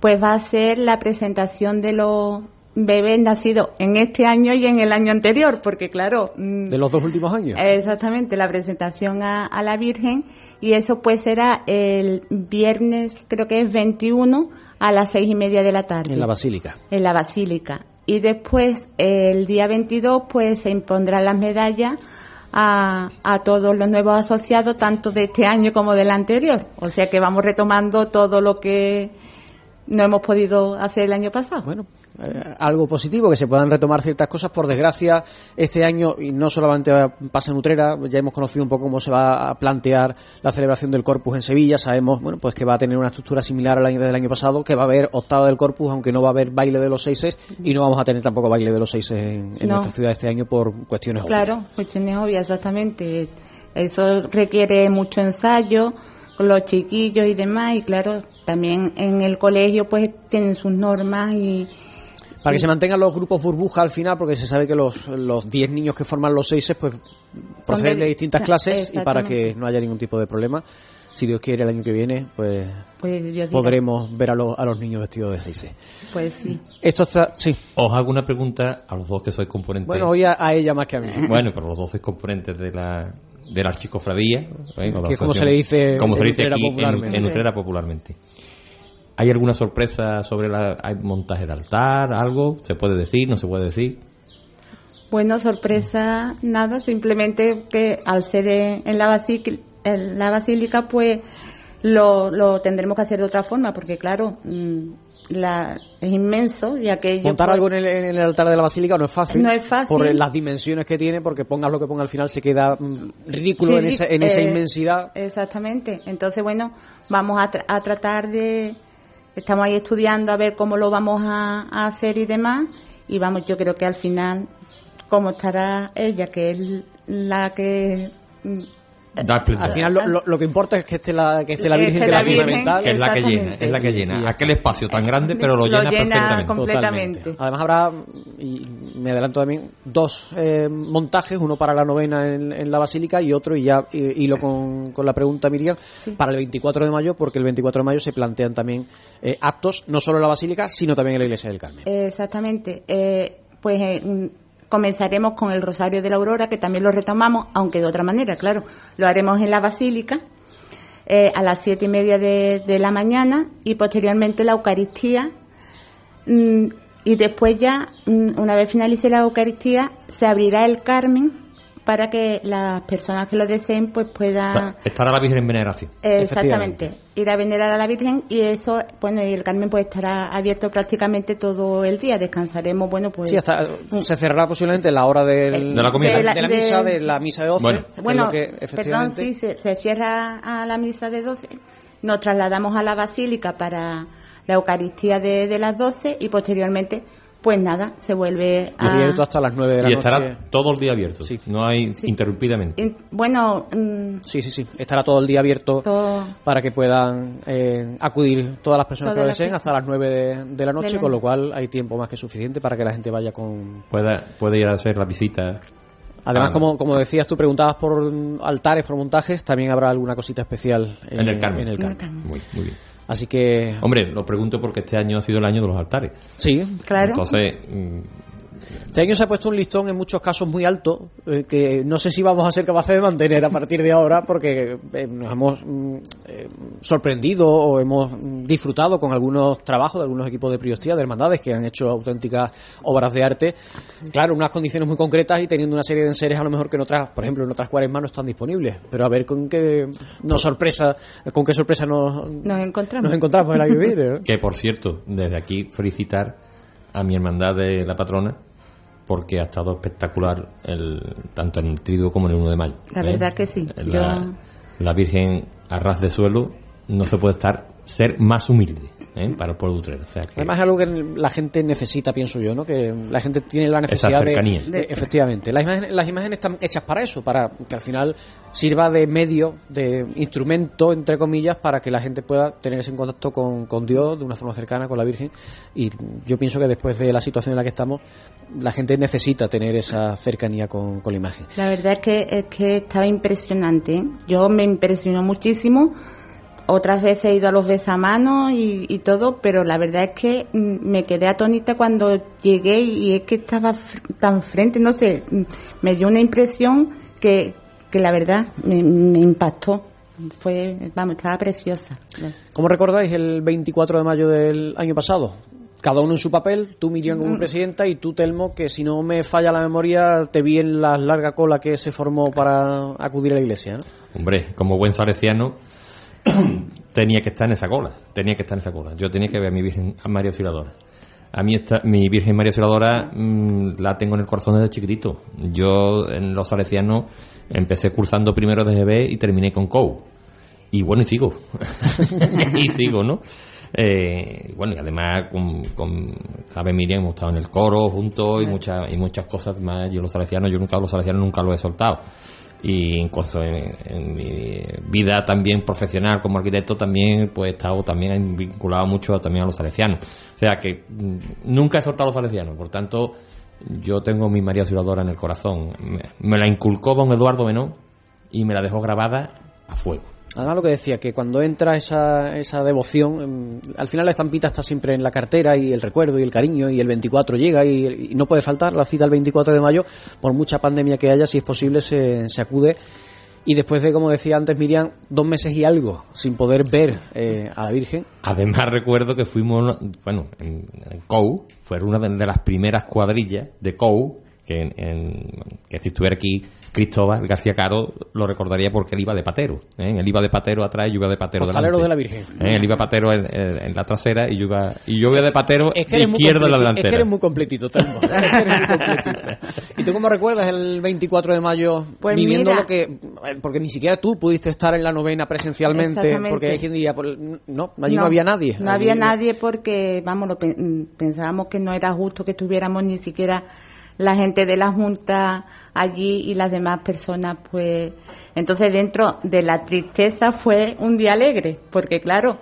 Speaker 12: pues va a ser la presentación de los bebés nacidos en este año y en el año anterior, porque claro, mm,
Speaker 4: De los dos últimos años.
Speaker 12: Exactamente, la presentación a, a la Virgen y eso pues será el viernes, creo que es 21 a las seis y media de la tarde.
Speaker 4: En la basílica.
Speaker 12: En la Basílica. Y después, el día 22, pues se impondrán las medallas a, a todos los nuevos asociados, tanto de este año como del anterior. O sea que vamos retomando todo lo que no hemos podido hacer el año pasado.
Speaker 4: Bueno, eh, algo positivo, que se puedan retomar ciertas cosas. Por desgracia, este año, y no solamente pasa en Utrera, ya hemos conocido un poco cómo se va a plantear la celebración del Corpus en Sevilla. Sabemos, bueno, pues que va a tener una estructura similar al año del año pasado, que va a haber octava del Corpus, aunque no va a haber baile de los seises, y no vamos a tener tampoco baile de los seises en, en
Speaker 12: No.
Speaker 4: nuestra ciudad este año por cuestiones obvias.
Speaker 12: Claro, cuestiones obvias, exactamente. Eso requiere mucho ensayo con los chiquillos y demás, y claro, también en el colegio pues tienen sus normas y...
Speaker 4: Para que se mantengan los grupos burbuja al final, porque se sabe que los los 10 niños que forman los seises pues proceden
Speaker 12: de-
Speaker 4: de distintas clases y para que no haya ningún tipo de problema, si Dios quiere el año que viene, pues
Speaker 12: Pues
Speaker 4: podremos ver a, los a los niños vestidos de seises.
Speaker 12: Pues sí.
Speaker 4: Esto está, sí.
Speaker 13: Os hago una pregunta a los dos que sois componentes.
Speaker 4: Bueno, hoy a, a ella más que a mí.
Speaker 13: Bueno, pero los dos sois componentes de la de la archicofradía, ¿eh?
Speaker 4: Que es como se le dice
Speaker 13: como se dice
Speaker 4: Utrera
Speaker 13: aquí en-
Speaker 4: popularmente.
Speaker 13: en Utrera popularmente. ¿Hay alguna sorpresa sobre la hay montaje de altar, algo? ¿Se puede decir, no se puede decir?
Speaker 12: Bueno, sorpresa, nada, simplemente que al ser en, en la, basílica, en la basílica, pues lo, lo tendremos que hacer de otra forma, porque claro, mm, la, es inmenso y aquello...
Speaker 4: Montar algo en el, en el altar de la basílica no es fácil.
Speaker 12: No es fácil.
Speaker 4: Por las dimensiones que tiene, porque pongas lo que ponga al final se queda mm, ridículo en
Speaker 12: Sí,
Speaker 4: esa, en esa
Speaker 12: eh,
Speaker 4: inmensidad.
Speaker 12: Exactamente. Entonces, bueno, vamos a, tra- a tratar de... Estamos ahí estudiando a ver cómo lo vamos a, a hacer y demás. Y vamos, yo creo que al final, como estará ella, que es la que...
Speaker 4: Al final lo, lo- lo que importa es que esté la, que esté la
Speaker 12: Que
Speaker 4: Virgen de la
Speaker 12: la Virgen,
Speaker 4: fundamental.
Speaker 13: Que es la que llena, es la que llena. Aquel espacio tan grande, pero lo,
Speaker 12: Lo
Speaker 13: llena,
Speaker 12: llena
Speaker 13: perfectamente.
Speaker 12: completamente.
Speaker 4: Totalmente. Además habrá, y me adelanto también, dos eh, montajes, uno para la novena en, en la Basílica y otro, y ya y- hilo con, con la pregunta Miriam, para el 24 de mayo, porque el 24 de mayo se plantean también eh, actos, no solo en la Basílica, sino también en la Iglesia del Carmen.
Speaker 12: Exactamente. Eh, pues eh, comenzaremos con el Rosario de la Aurora, que también lo retomamos, aunque de otra manera, claro. Lo haremos en la Basílica eh, a las siete y media de, la mañana y posteriormente la Eucaristía. Mm, y después ya, mm, una vez finalice la Eucaristía, se abrirá el Carmen para que las personas que lo deseen pues puedan...
Speaker 13: Está- Estará la Virgen en veneración.
Speaker 12: Exactamente. Ir a venerar a la Virgen y eso, bueno, y el Carmen pues estará abierto prácticamente todo el día. Descansaremos, bueno, pues...
Speaker 4: Sí, hasta se cerrará posiblemente la hora del-
Speaker 13: De la comida.
Speaker 4: de la,
Speaker 12: De la-
Speaker 4: misa,
Speaker 12: de-
Speaker 4: de la misa de 12.
Speaker 13: Bueno.
Speaker 4: que,
Speaker 12: perdón, sí, se, se cierra a la misa de 12. Nos trasladamos a la Basílica para la Eucaristía de, de las 12 y posteriormente, pues nada, se vuelve a...
Speaker 4: abierto hasta las 9 de la
Speaker 13: Y
Speaker 4: noche.
Speaker 13: estará todo el día abierto. No hay interrumpidamente.
Speaker 12: In- Bueno, mm,
Speaker 4: Sí, sí, sí. Estará todo el día abierto
Speaker 12: todo...
Speaker 4: para que puedan eh, acudir todas las personas
Speaker 12: Todas
Speaker 4: que lo deseen hasta las 9 de, de la noche,
Speaker 12: De la
Speaker 4: con lo cual hay tiempo más que suficiente para que la gente vaya con...
Speaker 13: Puede, puede ir a hacer la visita.
Speaker 4: Además,
Speaker 13: Ah,
Speaker 4: como, como decías, tú preguntabas por altares, por montajes, también habrá alguna cosita especial eh,
Speaker 13: En el Carmen.
Speaker 4: en el Carmen.
Speaker 13: Muy, muy bien.
Speaker 4: Así que...
Speaker 13: Hombre, lo pregunto porque este año ha sido el año de los altares.
Speaker 4: Sí,
Speaker 12: Claro.
Speaker 13: Entonces, mm,
Speaker 4: Este año se ha puesto un listón en muchos casos muy alto, eh, que no sé si vamos a ser capaces de mantener a partir de ahora, porque eh, nos hemos mm, eh, sorprendido o hemos disfrutado con algunos trabajos de algunos equipos de Priostía, de hermandades, que han hecho auténticas obras de arte. Claro, unas condiciones muy concretas y teniendo una serie de enseres a lo mejor que en otras, por ejemplo, en otras cuaresmas no están disponibles. Pero a ver con qué nos sorpresa, con qué sorpresa nos,
Speaker 12: Nos encontramos.
Speaker 4: nos encontramos en la que viene. ¿no?
Speaker 13: que por cierto, desde aquí felicitar a mi hermandad de la patrona porque ha estado espectacular el, tanto en el triduo como en el 1 de mayo.
Speaker 12: La verdad que sí.
Speaker 13: La,
Speaker 12: Yo-
Speaker 13: la Virgen a ras de suelo no se puede estar ser más humilde ¿eh? para el pueblo de Utrera. O sea que-
Speaker 4: Además es algo que la gente necesita, pienso yo, ¿no? Que la gente tiene la necesidad de,
Speaker 13: cercanía.
Speaker 4: de- efectivamente. Las imágenes, las imágenes están hechas para eso, para que al final sirva de medio, de instrumento, entre comillas, para que la gente pueda tener ese contacto con, con Dios de una forma cercana, con la Virgen. Y yo pienso que después de la situación en la que estamos, la gente necesita tener esa cercanía con, con la imagen.
Speaker 12: La verdad es que, es que estaba impresionante. ¿eh? Yo me impresionó muchísimo. Otras veces he ido a los besamanos y, y todo, pero la verdad es que mm, me quedé atónita cuando llegué y es que estaba fr- tan frente, no sé, mm, me dio una impresión que, que la verdad me, me impactó. Fue, vamos, estaba preciosa.
Speaker 4: ¿Cómo recordáis el 24 de mayo del año pasado? Cada uno en su papel, tú Miriam como presidenta y tú Telmo, que si no me falla la memoria, te vi en la larga cola que se formó para acudir a la iglesia, ¿no?
Speaker 13: Hombre, como buen salesiano, (clears throat) tenía que estar en esa cola, tenía que estar en esa cola. Yo tenía que ver a mi Virgen a María Auxiliadora. A mí esta, mi Virgen María Auxiliadora mm, la tengo en el corazón desde chiquitito. Yo en los salesianos empecé cursando primero de GB y terminé con COU. Y bueno, y sigo. (laughs) y sigo, ¿no? Eh, bueno, y además con, con sabe Miriam hemos estado en el coro juntos y muchas y muchas cosas más. Yo los salesianos, yo nunca los salesianos nunca lo he soltado y incluso en, en, mi vida también profesional como arquitecto también pues he estado también vinculado mucho también a los salesianos. O sea que mm, nunca he soltado a los salesianos. Por tanto yo tengo mi María Auxiliadora en el corazón. Me, me la inculcó don Eduardo Menón y me la dejó grabada a fuego
Speaker 4: Además, lo que decía, que cuando entra esa, esa devoción, em, al final la estampita está siempre en la cartera y el recuerdo y el cariño y el 24 llega y, no puede faltar la cita el 24 de mayo, por mucha pandemia que haya, si es posible se, se acude. Y después de, como decía antes Miriam, dos meses y algo sin poder ver eh, a la Virgen.
Speaker 13: Además recuerdo que fuimos, bueno, en, COU, fue una de, de las primeras cuadrillas de COU, que, en, en, que si estuviera aquí Cristóbal García Caro lo recordaría porque él iba de patero. ¿eh? Él iba de patero atrás y yo iba de patero delante.
Speaker 4: de la Virgen.
Speaker 13: ¿Eh? Él iba patero en, en, la trasera y yo iba, y yo iba de patero
Speaker 4: es que
Speaker 13: de izquierda en la delantera.
Speaker 4: Es que eres muy completito, Telmo. (laughs) Es que eres muy completito. ¿Y tú cómo recuerdas el 24 de mayo
Speaker 12: Pues
Speaker 4: viviendo
Speaker 12: mira.
Speaker 4: lo que... Porque ni siquiera tú pudiste estar en la novena presencialmente. Porque hay quien diría, pues, no, allí no,
Speaker 12: No,
Speaker 4: había nadie.
Speaker 12: No
Speaker 4: Allí-
Speaker 12: había nadie porque, vamos, lo mm, pensábamos que no era justo que estuviéramos ni siquiera la gente de la Junta allí y las demás personas, pues. Entonces, dentro de la tristeza fue un día alegre, porque, claro,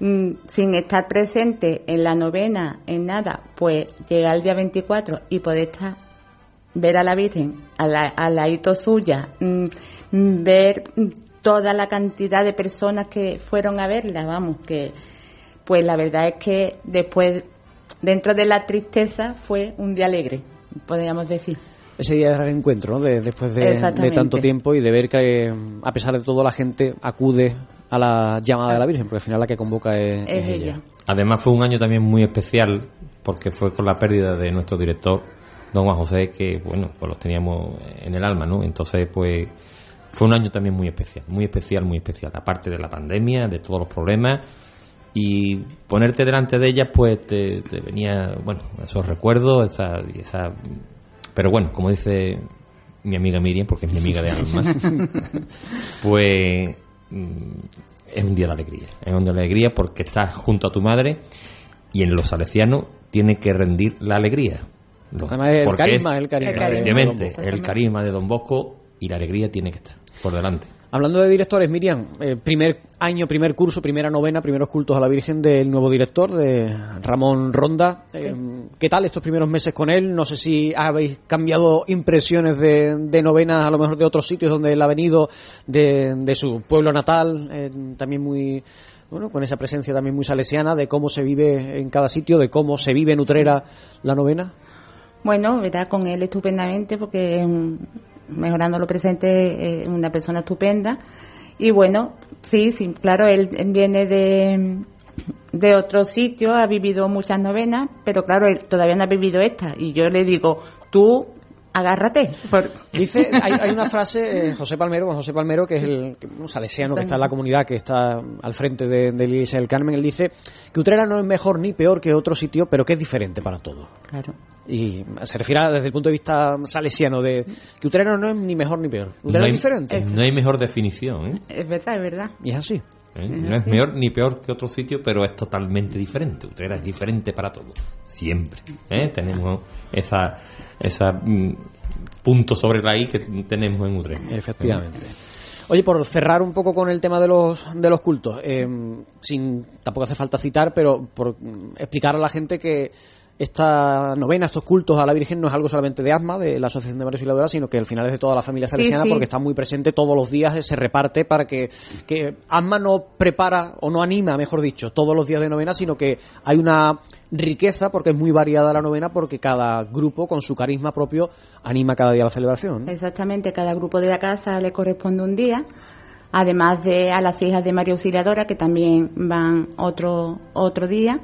Speaker 12: mm, sin estar presente en la novena, en nada, pues llegar el día 24 y poder estar ver a la Virgen al la, al ladito suya, mm, mm, ver toda la cantidad de personas que fueron a verla, vamos, que pues la verdad es que después, dentro de la tristeza, fue un día alegre, podríamos decir.
Speaker 4: Ese día de reencuentro, ¿no? De- después de, tanto tiempo y de ver que, a pesar de todo, la gente acude a la llamada de la Virgen, porque al final la que convoca es,
Speaker 12: Es
Speaker 4: es ella.
Speaker 12: ella.
Speaker 13: Además fue un año también muy especial porque fue con la pérdida de nuestro director, don Juan José, que bueno, pues los teníamos en el alma, ¿no? Entonces, pues fue un año también muy especial, muy especial, muy especial. Aparte de la pandemia, de todos los problemas y ponerte delante de ellas, pues te, te venía, bueno, esos recuerdos, esa, y esa, pero bueno, como dice mi amiga Miriam, porque es mi amiga de alma, (laughs) pues mm, es un día de alegría. Es un día de alegría porque estás junto a tu madre y en los salesianos tiene que rendir la alegría.
Speaker 4: Además, el carisma,
Speaker 13: es-
Speaker 4: el carisma
Speaker 13: Efectivamente, el carisma de Don Bosco y la alegría tiene que estar por delante.
Speaker 4: Hablando de directores, Miriam, eh, primer año, primer curso, primera novena, primeros cultos a la Virgen del nuevo director, de Ramón Ronda. Eh, ¿Qué tal estos primeros meses con él? No sé si habéis cambiado impresiones de, de novenas, a lo mejor de otros sitios donde él ha venido, de, de su pueblo natal, eh, también muy, bueno, con esa presencia también muy salesiana, de cómo se vive en cada sitio, de cómo se vive en Utrera la novena.
Speaker 12: Bueno, verdad, con él estupendamente porque mm, mejorando lo presente es una persona estupenda. Y bueno, sí, sí, claro, él, él viene de, de otro sitio, ha vivido muchas novenas, pero claro, él todavía no ha vivido esta. Y yo le digo, tú agárrate. por-
Speaker 4: Dice, hay, hay una frase, eh, José Palmero, Juan José Palmero, que es el que- un salesiano que está en la comunidad, que está al frente de, de la Iglesia del Carmen, él dice que Utrera no es mejor ni peor que otro sitio, pero que es diferente para todos.
Speaker 12: Claro.
Speaker 4: Y se refiere a- desde el punto de vista salesiano, de que Utrera no es ni mejor ni peor. Utrera
Speaker 13: No hay,
Speaker 4: es diferente.
Speaker 13: no hay mejor definición, ¿eh?
Speaker 12: Es verdad, es verdad.
Speaker 4: Y es así.
Speaker 13: ¿Eh? No es mejor ni peor que otro sitio, pero es totalmente diferente. Utrera es diferente para todos, siempre. ¿eh? Tenemos esa, esa mm, punto sobre la I que tenemos en Utrera.
Speaker 4: Efectivamente. Oye, por cerrar un poco con el tema de los, de los cultos, eh, sin tampoco hace falta citar, pero por mm, explicar a la gente que esta novena, estos cultos a la Virgen no es algo solamente de ASMA, de la Asociación de Madres Auxiliadoras, sino que al final es de toda la familia salesiana
Speaker 12: sí.
Speaker 4: porque está muy presente todos los días, se reparte para que, que ASMA no prepara o no anima, mejor dicho, todos los días de novena, sino que hay una riqueza porque es muy variada la novena porque cada grupo con su carisma propio anima cada día la celebración. ¿no?
Speaker 12: Exactamente, cada grupo de la casa le corresponde un día, además de a las hijas de María Auxiliadora, que también van otro, otro día.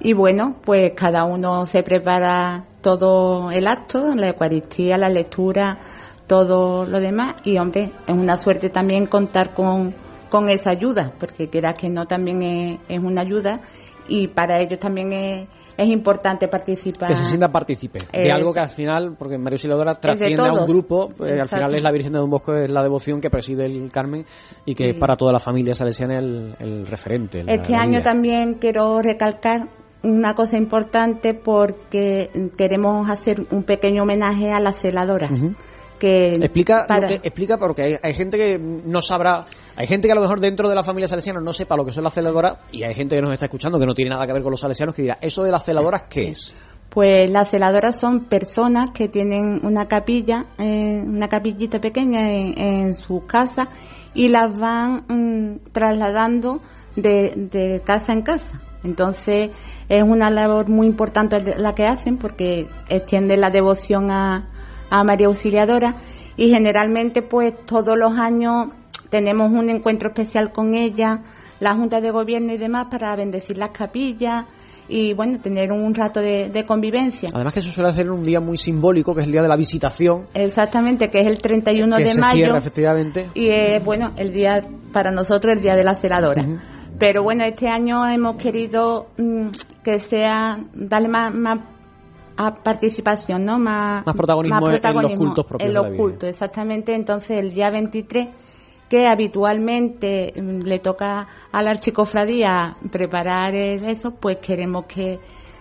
Speaker 12: Y bueno, pues cada uno se prepara todo el acto, la Eucaristía, la lectura, todo lo demás. Y hombre, es una suerte también contar con, con esa ayuda, porque quieras que no también es, es una ayuda y para ellos también es, es importante participar.
Speaker 4: Que se sienta partícipe de
Speaker 12: Es-
Speaker 4: algo que al final, porque María Auxiliadora trasciende a un grupo, eh, al final es la Virgen de Don Bosco, es la devoción que preside el Carmen y que es para toda la familia salesiana el, el referente. la-
Speaker 12: Este año también quiero recalcar una cosa importante porque queremos hacer un pequeño homenaje a las celadoras. Que
Speaker 4: Explica, lo
Speaker 12: para-
Speaker 4: que- explica porque hay, hay gente que no sabrá, hay gente que a lo mejor dentro de la familia salesiana no sepa lo que son las celadoras y hay gente que nos está escuchando que no tiene nada que ver con los salesianos que dirá, ¿eso de las celadoras qué es?
Speaker 12: Pues las celadoras son personas que tienen una capilla, eh, una capillita pequeña en, en su casa y las van mm, trasladando de, de casa en casa. Entonces es una labor muy importante la que hacen porque extienden la devoción a, a María Auxiliadora y generalmente pues todos los años tenemos un encuentro especial con ella, la Junta de Gobierno y demás para bendecir las capillas y bueno, tener un rato de, de convivencia.
Speaker 4: Además que eso suele ser un día muy simbólico, que es el día de la visitación,
Speaker 12: Exactamente, que es el 31
Speaker 4: que
Speaker 12: de
Speaker 4: se
Speaker 12: mayo
Speaker 4: cierra efectivamente.
Speaker 12: y es bueno, el día para nosotros el día de la celadora. Pero bueno, este año hemos querido mm, que sea darle más, más a participación, ¿no? Más,
Speaker 4: Más protagonismo en- en los cultos propios
Speaker 12: En
Speaker 4: de la
Speaker 12: los cultos, exactamente. Entonces, el día 23 que habitualmente mm, le toca a la archicofradía preparar eso, pues queremos que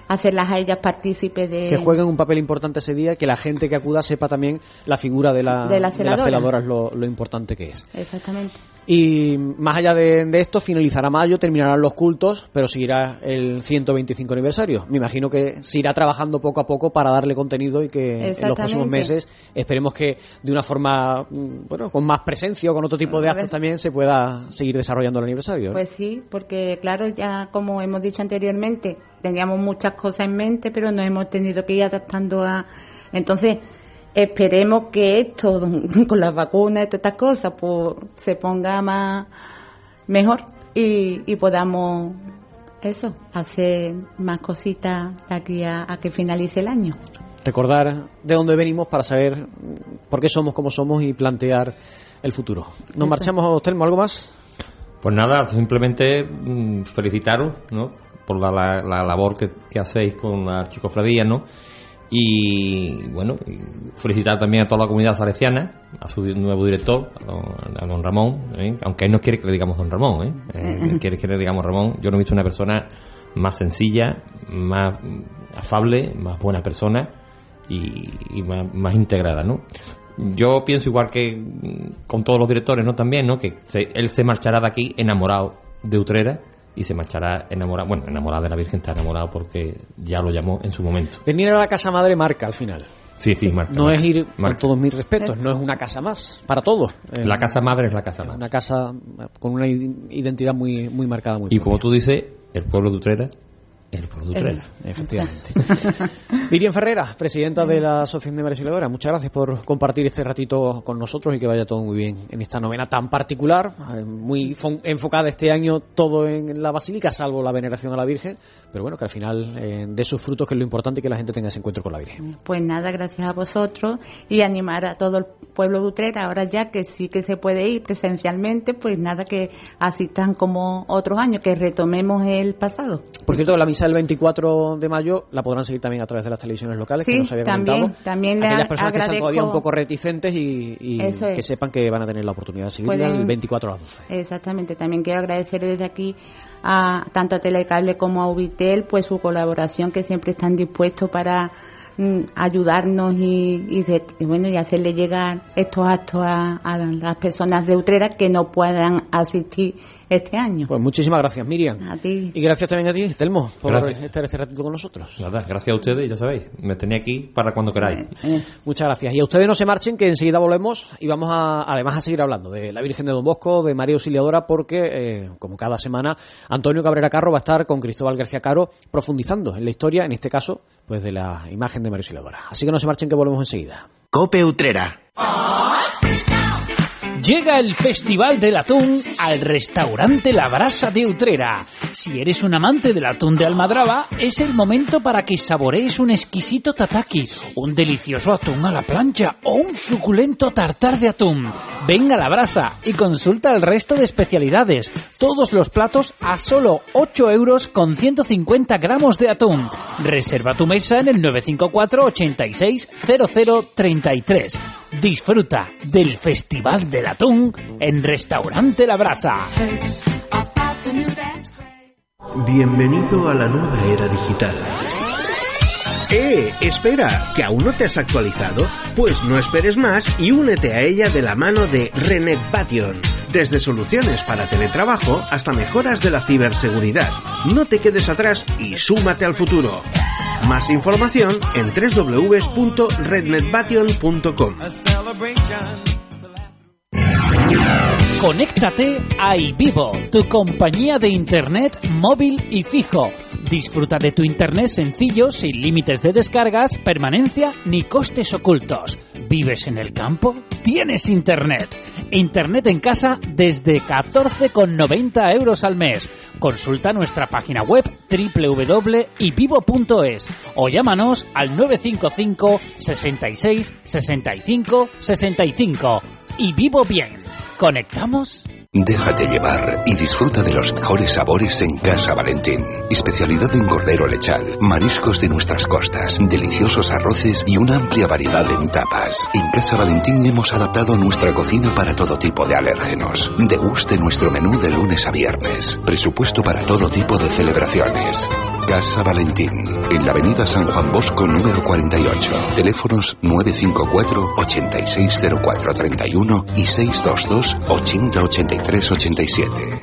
Speaker 12: hacerlas a ellas partícipes de
Speaker 4: que jueguen un papel importante ese día, que la gente que acuda sepa también la figura de, la,
Speaker 12: De la
Speaker 4: las
Speaker 12: celadora.
Speaker 4: celadoras, lo, lo importante que es.
Speaker 12: Exactamente.
Speaker 4: Y más allá de, de esto, finalizará mayo, terminarán los cultos, pero seguirá el 125 aniversario. Me imagino que se irá trabajando poco a poco para darle contenido y que en los próximos meses esperemos que de una forma, mm, bueno, con más presencia o con otro tipo de actos también se pueda seguir desarrollando el aniversario. ¿no?
Speaker 12: Pues sí, porque claro, ya como hemos dicho anteriormente, teníamos muchas cosas en mente, pero nos hemos tenido que ir adaptando a... Entonces, esperemos que esto, (laughs) con las vacunas y todas estas cosas, pues se ponga más mejor y, y podamos eso, hacer más cositas de aquí a, a que finalice el año.
Speaker 4: recordar de dónde venimos para saber por qué somos como somos y plantear el futuro. Nos
Speaker 12: Eso.
Speaker 4: marchamos, Telmo, ¿algo más?
Speaker 13: Pues nada, simplemente mm, felicitaros ¿no? por la, la- la labor que, que hacéis con la archicofradía, ¿no? Y bueno, felicitar también a toda la comunidad salesiana, a su nuevo director, a don, a don Ramón, ¿eh? aunque él no quiere que le digamos don Ramón, ¿eh? Eh, él quiere que le digamos Ramón. Yo no he visto una persona más sencilla, más afable, más buena persona y, y más, más integrada, ¿no? Yo pienso igual que mm, con todos los directores, ¿no? También, ¿no? Que se- él se marchará de aquí enamorado de Utrera y se marchará enamorado, bueno, enamorado de la Virgen, está enamorado porque ya lo llamó en su momento.
Speaker 4: Venir a la casa madre marca al final.
Speaker 13: Sí, sí, marca.
Speaker 4: No
Speaker 13: marca,
Speaker 4: es ir, con
Speaker 13: marca.
Speaker 4: todos mis respetos, no es una casa más, para todos. Eh,
Speaker 13: La casa madre es la casa madre.
Speaker 4: Una casa con una identidad muy, muy marcada, muy
Speaker 13: Y como tú dices, el pueblo de Utrera el pueblo de Utrera.
Speaker 4: Efectivamente. (laughs) Miriam Ferrera, presidenta de la Asociación de María Auxiliadora, muchas gracias por compartir este ratito con nosotros y que vaya todo muy bien en esta novena tan particular, eh, muy enfocada este año todo en la Basílica, salvo la veneración a la Virgen, pero bueno, que al final eh, de sus frutos, que es lo importante y que la gente tenga ese encuentro con la Virgen.
Speaker 12: Pues nada, gracias a vosotros y animar a todo el pueblo de Utrera, ahora ya que sí que se puede ir presencialmente, pues nada, que asistan como otros años, que retomemos el pasado.
Speaker 4: Por cierto, la misa del 24 de mayo la podrán seguir también a través de las televisiones locales, que
Speaker 12: Sí,
Speaker 4: nos había
Speaker 12: también,
Speaker 4: comentado.
Speaker 12: también
Speaker 4: Aquellas personas que están todavía un poco reticentes y, y
Speaker 12: Eso es.
Speaker 4: que sepan que van a tener la oportunidad de seguirla
Speaker 12: Pueden-
Speaker 4: el 24 a las 12.
Speaker 12: Exactamente, también quiero agradecer desde aquí a tanto a Telecable como a Ubitel pues su colaboración que siempre están dispuestos para ayudarnos y, y, de- y bueno y hacerle llegar estos actos a, a las personas de Utrera que no puedan asistir este año.
Speaker 4: Pues muchísimas gracias, Miriam.
Speaker 12: A ti.
Speaker 4: Y gracias también a ti, Telmo, por
Speaker 13: Gracias.
Speaker 4: estar este ratito con nosotros.
Speaker 13: Nada, gracias a ustedes, ya sabéis, me tenía aquí para cuando queráis.
Speaker 4: Muchas gracias. Y a ustedes no se marchen, que enseguida volvemos y vamos a, además a seguir hablando de la Virgen de Don Bosco, de María Auxiliadora, porque, eh, como cada semana, Antonio Cabrera Carro va a estar con Cristóbal García Caro profundizando en la historia, en este caso, pues de la imagen de María Auxiliadora. Así que no se marchen, que volvemos enseguida.
Speaker 2: Cope Utrera.
Speaker 11: Llega el Festival del Atún al restaurante La Brasa de Utrera. Si eres un amante del atún de Almadraba, es el momento para que saborees un exquisito tataki, un delicioso atún a la plancha o un suculento tartar de atún. Ven a La Brasa y consulta el resto de especialidades. Todos los platos a solo 8 euros con 150 gramos de atún. Reserva tu mesa en el 954 86 0033. Disfruta del Festival del Atún en Restaurante La Brasa.
Speaker 14: Bienvenido a la nueva era digital. ¡Eh! Espera, ¿que aún no te has actualizado? Pues no esperes más y únete a ella de la mano de Renet Bation. Desde soluciones para teletrabajo hasta mejoras de la ciberseguridad. No te quedes atrás y súmate al futuro. Más información en www.rednetbation.com.
Speaker 11: Conéctate a iVivo, tu compañía de internet móvil y fijo. Disfruta de tu internet sencillo, sin límites de descargas, permanencia ni costes ocultos. ¿Vives en el campo? Tienes internet. Internet en casa desde 14,90 euros al mes. Consulta nuestra página web www.ivivo.es o llámanos al 955 66 65 65. Y vivo bien. ¿Conectamos?
Speaker 15: Déjate llevar y disfruta de los mejores sabores en Casa Valentín. Especialidad en cordero lechal, mariscos de nuestras costas, deliciosos arroces y una amplia variedad en tapas. En Casa Valentín hemos adaptado nuestra cocina para todo tipo de alérgenos. Deguste nuestro menú de lunes a viernes. Presupuesto para todo tipo de celebraciones. Casa Valentín, en la avenida San Juan Bosco número 48. Teléfonos 954 860431 y 622 808387.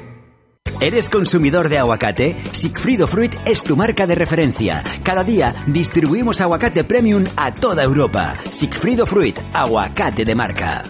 Speaker 16: ¿Eres consumidor de aguacate? Sigfrido Fruit es tu marca de referencia. Cada día distribuimos aguacate premium a toda Europa. Sigfrido Fruit, aguacate de marca.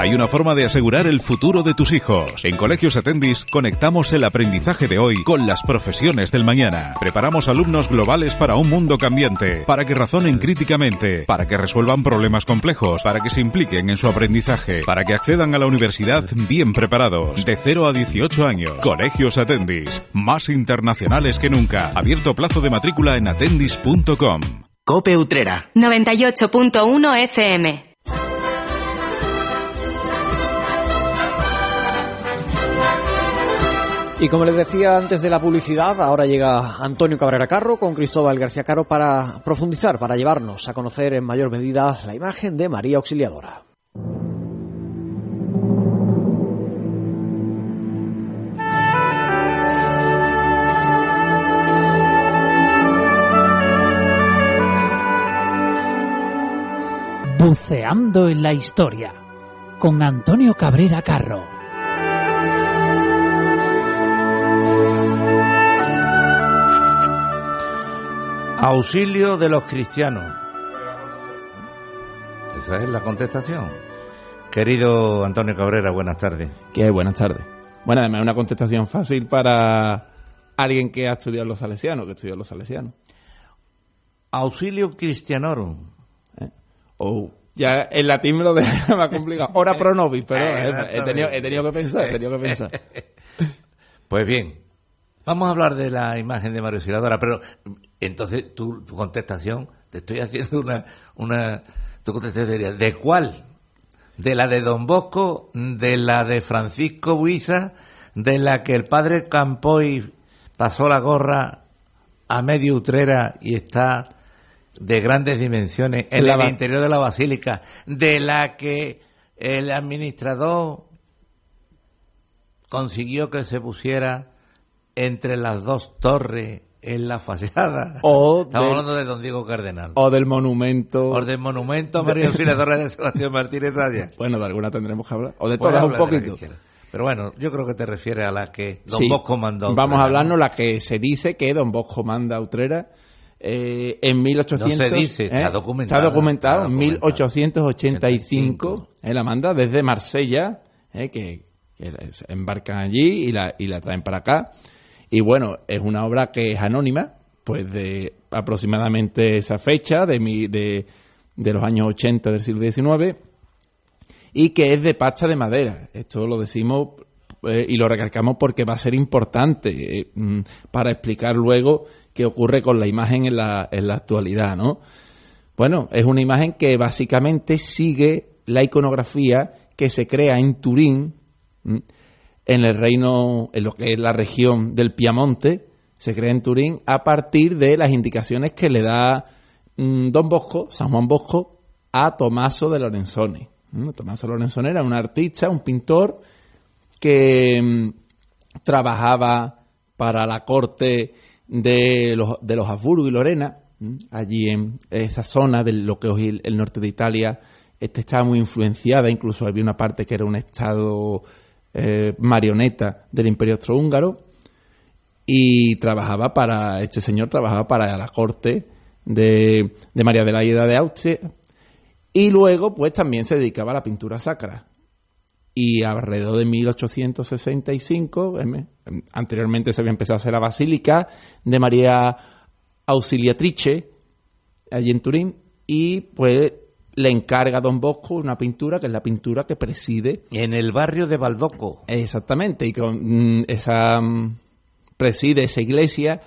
Speaker 17: Hay una forma de asegurar el futuro de tus hijos. En Colegios Atendis conectamos el aprendizaje de hoy con las profesiones del mañana. Preparamos alumnos globales para un mundo cambiante, para que razonen críticamente, para que resuelvan problemas complejos, para que se impliquen en su aprendizaje, para que accedan a la universidad bien preparados. De 0 a 18 años. Colegios Atendis. Más internacionales que nunca. Abierto plazo de matrícula en atendis.com.
Speaker 2: Cope Utrera.
Speaker 3: 98.1 FM.
Speaker 4: Y como les decía antes de la publicidad, ahora llega Antonio Cabrera Carro con Cristóbal García Caro para profundizar, para llevarnos a conocer en mayor medida la imagen de María Auxiliadora.
Speaker 11: Buceando en la historia con Antonio Cabrera Carro.
Speaker 5: Auxilio de los cristianos. Esa es la contestación. Querido Antonio Cabrera, buenas tardes.
Speaker 18: ¿Qué? Buenas tardes. Bueno, además una contestación fácil para alguien que ha estudiado los salesianos, que estudió los salesianos.
Speaker 5: Auxilio Cristianorum.
Speaker 18: ¿Eh? Oh, ya el latín me lo deja (laughs) más complicado. Ora pro nobis, pero he, tenido, he tenido que pensar, he tenido que pensar. (laughs)
Speaker 5: Pues bien, vamos a hablar de la imagen de María Auxiliadora, pero entonces tu, tu contestación, te estoy (laughs) haciendo una, una, tu contestación ¿de cuál? ¿De la de Don Bosco? ¿De la de Francisco Buiza? ¿De la que el padre Campoy pasó la gorra a medio utrera y está de grandes dimensiones en
Speaker 18: La
Speaker 5: el interior de la basílica? ¿De la que el administrador consiguió que se pusiera entre las dos torres en la fachada?
Speaker 18: O
Speaker 5: Estamos
Speaker 18: del-
Speaker 5: hablando de Don Diego Cardenal.
Speaker 18: O del monumento.
Speaker 5: O del monumento a María Auxiliadora (laughs) de Sebastián Martínez Zaya.
Speaker 18: Bueno, de alguna tendremos que hablar. O de todas un poquito.
Speaker 5: Pero bueno, yo creo que te refieres a la que Don
Speaker 18: Sí.
Speaker 5: Bosco mandó.
Speaker 18: Vamos a hablarnos
Speaker 5: ¿no?
Speaker 18: la que se dice que Don Bosco manda a Utrera eh, en 1800.
Speaker 5: No se dice,
Speaker 18: ¿eh?
Speaker 5: está documentado.
Speaker 18: Está documentado,
Speaker 5: Está
Speaker 18: en 1885. eh, la manda desde Marsella, eh, que, que embarcan allí y la, y la traen para acá. Y bueno, es una obra que es anónima, pues de aproximadamente esa fecha, de, mi, de, de los años 80 del siglo XIX. y que es de pasta de madera. Esto lo decimos eh, y lo recalcamos porque va a ser importante eh, mm, para explicar luego qué ocurre con la imagen en la, en la actualidad, ¿no? Bueno, es una imagen que básicamente sigue la iconografía que se crea en Turín, en el reino, en lo que es la región del Piamonte, se crea en Turín a partir de las indicaciones que le da mm, Don Bosco, San Juan Bosco, a Tomaso de Lorenzoni. Tomaso Lorenzoni era un artista, un pintor que mm, trabajaba para la corte de los, de los Habsburgo y Lorena, allí en esa zona de lo que hoy el, norte de Italia este estaba muy influenciada, incluso había una parte que era un estado eh, marioneta del Imperio Austrohúngaro y trabajaba para, este señor trabajaba para la corte de, de María de la Ida de Austria y luego pues también se dedicaba a la pintura sacra. Y alrededor de 1865, em, anteriormente se había empezado a hacer la basílica de María Auxiliatrice, allí en Turín, y pues le encarga a Don Bosco una pintura que es la pintura que preside.
Speaker 5: En el barrio de Baldoco.
Speaker 18: Exactamente, y con mm, esa. Mm, preside esa iglesia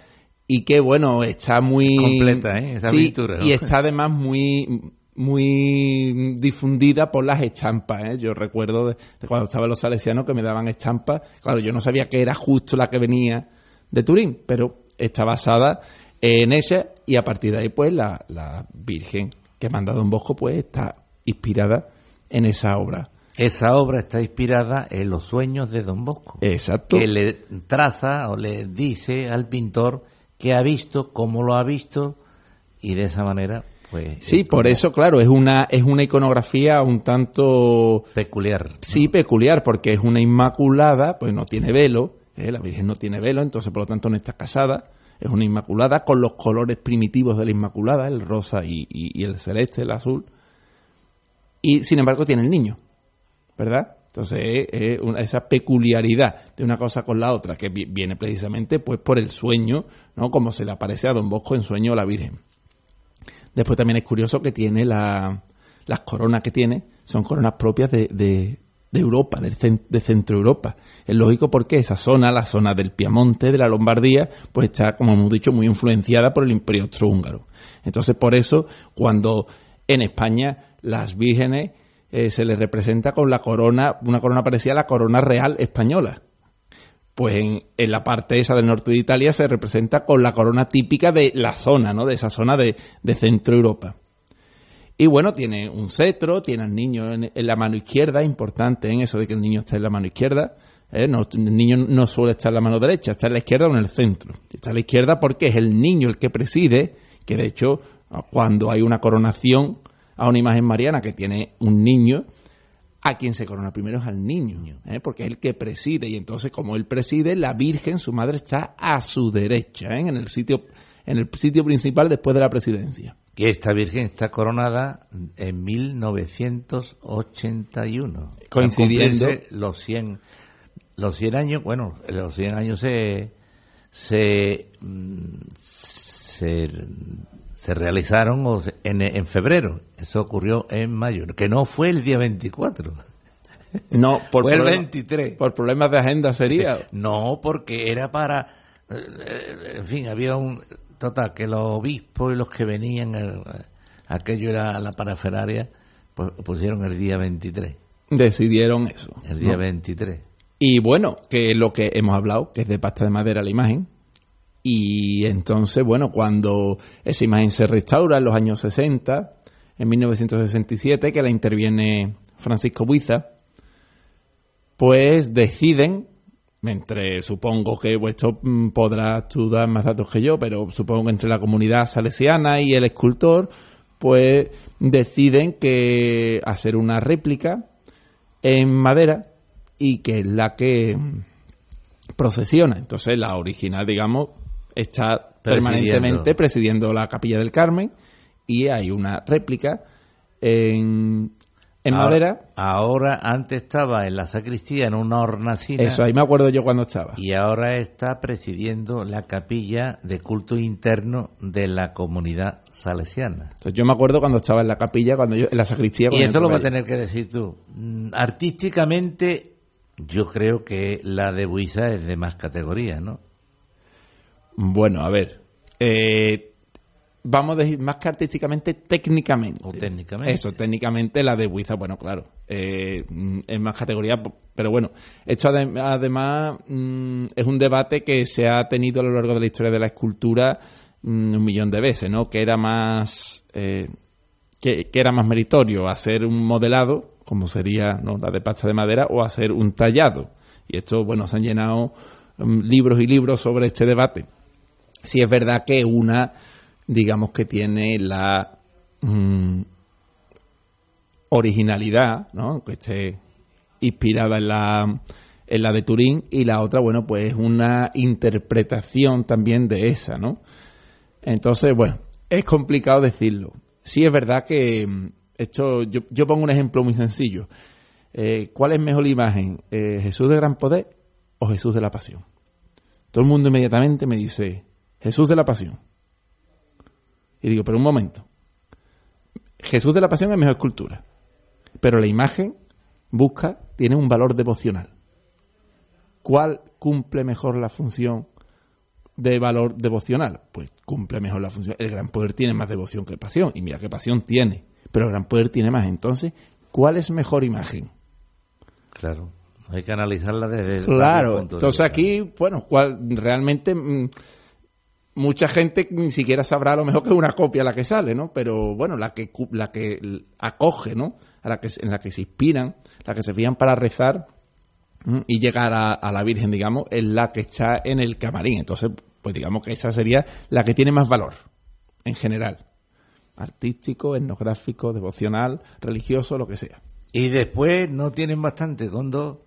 Speaker 18: y que, bueno, está muy.
Speaker 5: Completa, ¿eh? Esa pintura.
Speaker 18: Y está además muy muy difundida por las estampas. ¿eh? Yo recuerdo de, cuando estaba en los salesianos que me daban estampas. Claro, yo no sabía que era justo la que venía de Turín, pero está basada en ella y a partir de ahí, pues, la, la Virgen que manda Don Bosco, pues, está inspirada en esa obra.
Speaker 5: Esa obra está inspirada en los sueños de Don Bosco.
Speaker 18: Exacto.
Speaker 5: Que le traza o le dice al pintor que ha visto, cómo lo ha visto, y de esa manera pues,
Speaker 18: sí, por eso, claro, es una, es una iconografía un tanto...
Speaker 5: Peculiar.
Speaker 18: Sí, peculiar, porque es una inmaculada, pues no tiene velo, ¿eh? la Virgen no tiene velo, entonces por lo tanto no está casada, es una inmaculada con los colores primitivos de la inmaculada, el rosa y, el celeste, el azul, y sin embargo tiene el niño, ¿verdad? Entonces es esa peculiaridad de una cosa con la otra que viene precisamente pues por el sueño, ¿no? Como se le aparece a Don Bosco en sueño a la Virgen. Después también es curioso que tiene la, las coronas que tiene, son coronas propias de, Europa, de Centro Europa. Es lógico porque esa zona, la zona del Piamonte, de la Lombardía, pues está, como hemos dicho, muy influenciada por el Imperio Austrohúngaro. Entonces, por eso, cuando en España las vírgenes eh, se les representa con la corona, una corona parecida a la corona real española pues en, la parte esa del norte de Italia se representa con la corona típica de la zona, ¿no? De esa zona de, Centro Europa. Y bueno, tiene un cetro, tiene al niño en, la mano izquierda, importante en eso de que el niño esté en la mano izquierda. ¿eh? el niño no suele estar en la mano derecha, está en la izquierda o en el centro. Está a la izquierda porque es el niño el que preside, que de hecho, cuando hay una coronación a una imagen mariana que tiene un niño, a quien se corona primero es al niño, ¿eh? porque es el que preside y entonces como él preside, la Virgen, su madre, está a su derecha, ¿eh? en el sitio en el sitio principal después de la presidencia.
Speaker 5: Que esta Virgen está coronada en 1981,
Speaker 18: coincidiendo
Speaker 5: los 100 los 100 años, bueno, los 100 años se se, mm, se se realizaron en, en febrero. Eso ocurrió en mayo, que no fue el día 24.
Speaker 18: No, por (laughs)
Speaker 5: fue el 23.
Speaker 18: Por problemas de agenda sería. (laughs)
Speaker 5: No, porque era para. Eh, en fin, había un. Total, que los obispos y los que venían, aquello era la paraferaria, pues pusieron el día 23.
Speaker 18: Decidieron eso.
Speaker 5: El día 23.
Speaker 18: Y bueno, que lo que hemos hablado, que es de pasta de madera la imagen, y entonces, bueno, cuando esa imagen se restaura en los años 60, en 1967, que la interviene Francisco Buiza, pues deciden, entre, supongo que esto mm, podrá tú dar más datos que yo, pero supongo que entre la comunidad salesiana y el escultor, pues deciden que hacer una réplica en madera y que es la que procesiona. Entonces la original, digamos, está permanentemente presidiendo la Capilla del Carmen y hay una réplica en, en
Speaker 5: Ahora-
Speaker 18: madera.
Speaker 5: Ahora, antes estaba en la sacristía, en una hornacina.
Speaker 18: Eso, ahí me acuerdo yo cuando estaba.
Speaker 5: Y ahora está presidiendo la capilla de culto interno de la comunidad salesiana.
Speaker 18: Entonces, yo me acuerdo cuando estaba en la capilla, cuando yo, en la sacristía.
Speaker 5: Y eso lo vas a tener que decir tú. Mm, Artísticamente, yo creo que la de Buiza es de más categoría, ¿no?
Speaker 18: Bueno, a ver. eh, vamos a decir más que artísticamente, técnicamente.
Speaker 5: O técnicamente.
Speaker 18: Eso, técnicamente la de Buiza, bueno, claro. eh, mm, es más categoría, pero bueno. Esto adem- además mm, es un debate que se ha tenido a lo largo de la historia de la escultura mm, un millón de veces, ¿no? Que era más. eh, que, que era más meritorio hacer un modelado, como sería ¿no? la de pasta de madera, o hacer un tallado. Y esto, bueno, se han llenado libros y libros sobre este debate. Si es verdad que una, digamos que tiene la mm, originalidad, ¿no? Que esté inspirada en la, en la de Turín, y la otra, bueno, pues una interpretación también de esa, ¿no? Entonces, bueno, es complicado decirlo. Sí es verdad que mm, esto, yo, yo pongo un ejemplo muy sencillo. Eh, ¿Cuál es mejor la imagen? Eh, ¿Jesús de gran poder o Jesús de la pasión? Todo el mundo inmediatamente me dice, Jesús de la pasión. Y digo, pero un momento. Jesús de la pasión es mejor escultura. Pero la imagen busca, tiene un valor devocional. ¿Cuál cumple mejor la función de valor devocional? Pues cumple mejor la función. El gran poder tiene más devoción que pasión. Y mira qué pasión tiene. Pero el gran poder tiene más. Entonces, ¿cuál es mejor imagen?
Speaker 5: Claro. Hay que analizarla desde
Speaker 18: Claro,
Speaker 5: de
Speaker 18: entonces
Speaker 5: vista.
Speaker 18: aquí, bueno, cual, realmente mm, mucha gente ni siquiera sabrá a lo mejor que es una copia la que sale, ¿no? Pero bueno, la que la que acoge, ¿no? A la que se- en la que se inspiran, la que se fijan para rezar y llegar a, a la Virgen, digamos, es la que está en el camarín. Entonces, pues digamos que esa sería la que tiene más valor en general, artístico, etnográfico, devocional, religioso, lo que sea.
Speaker 5: Y después no tienen bastante, con dos.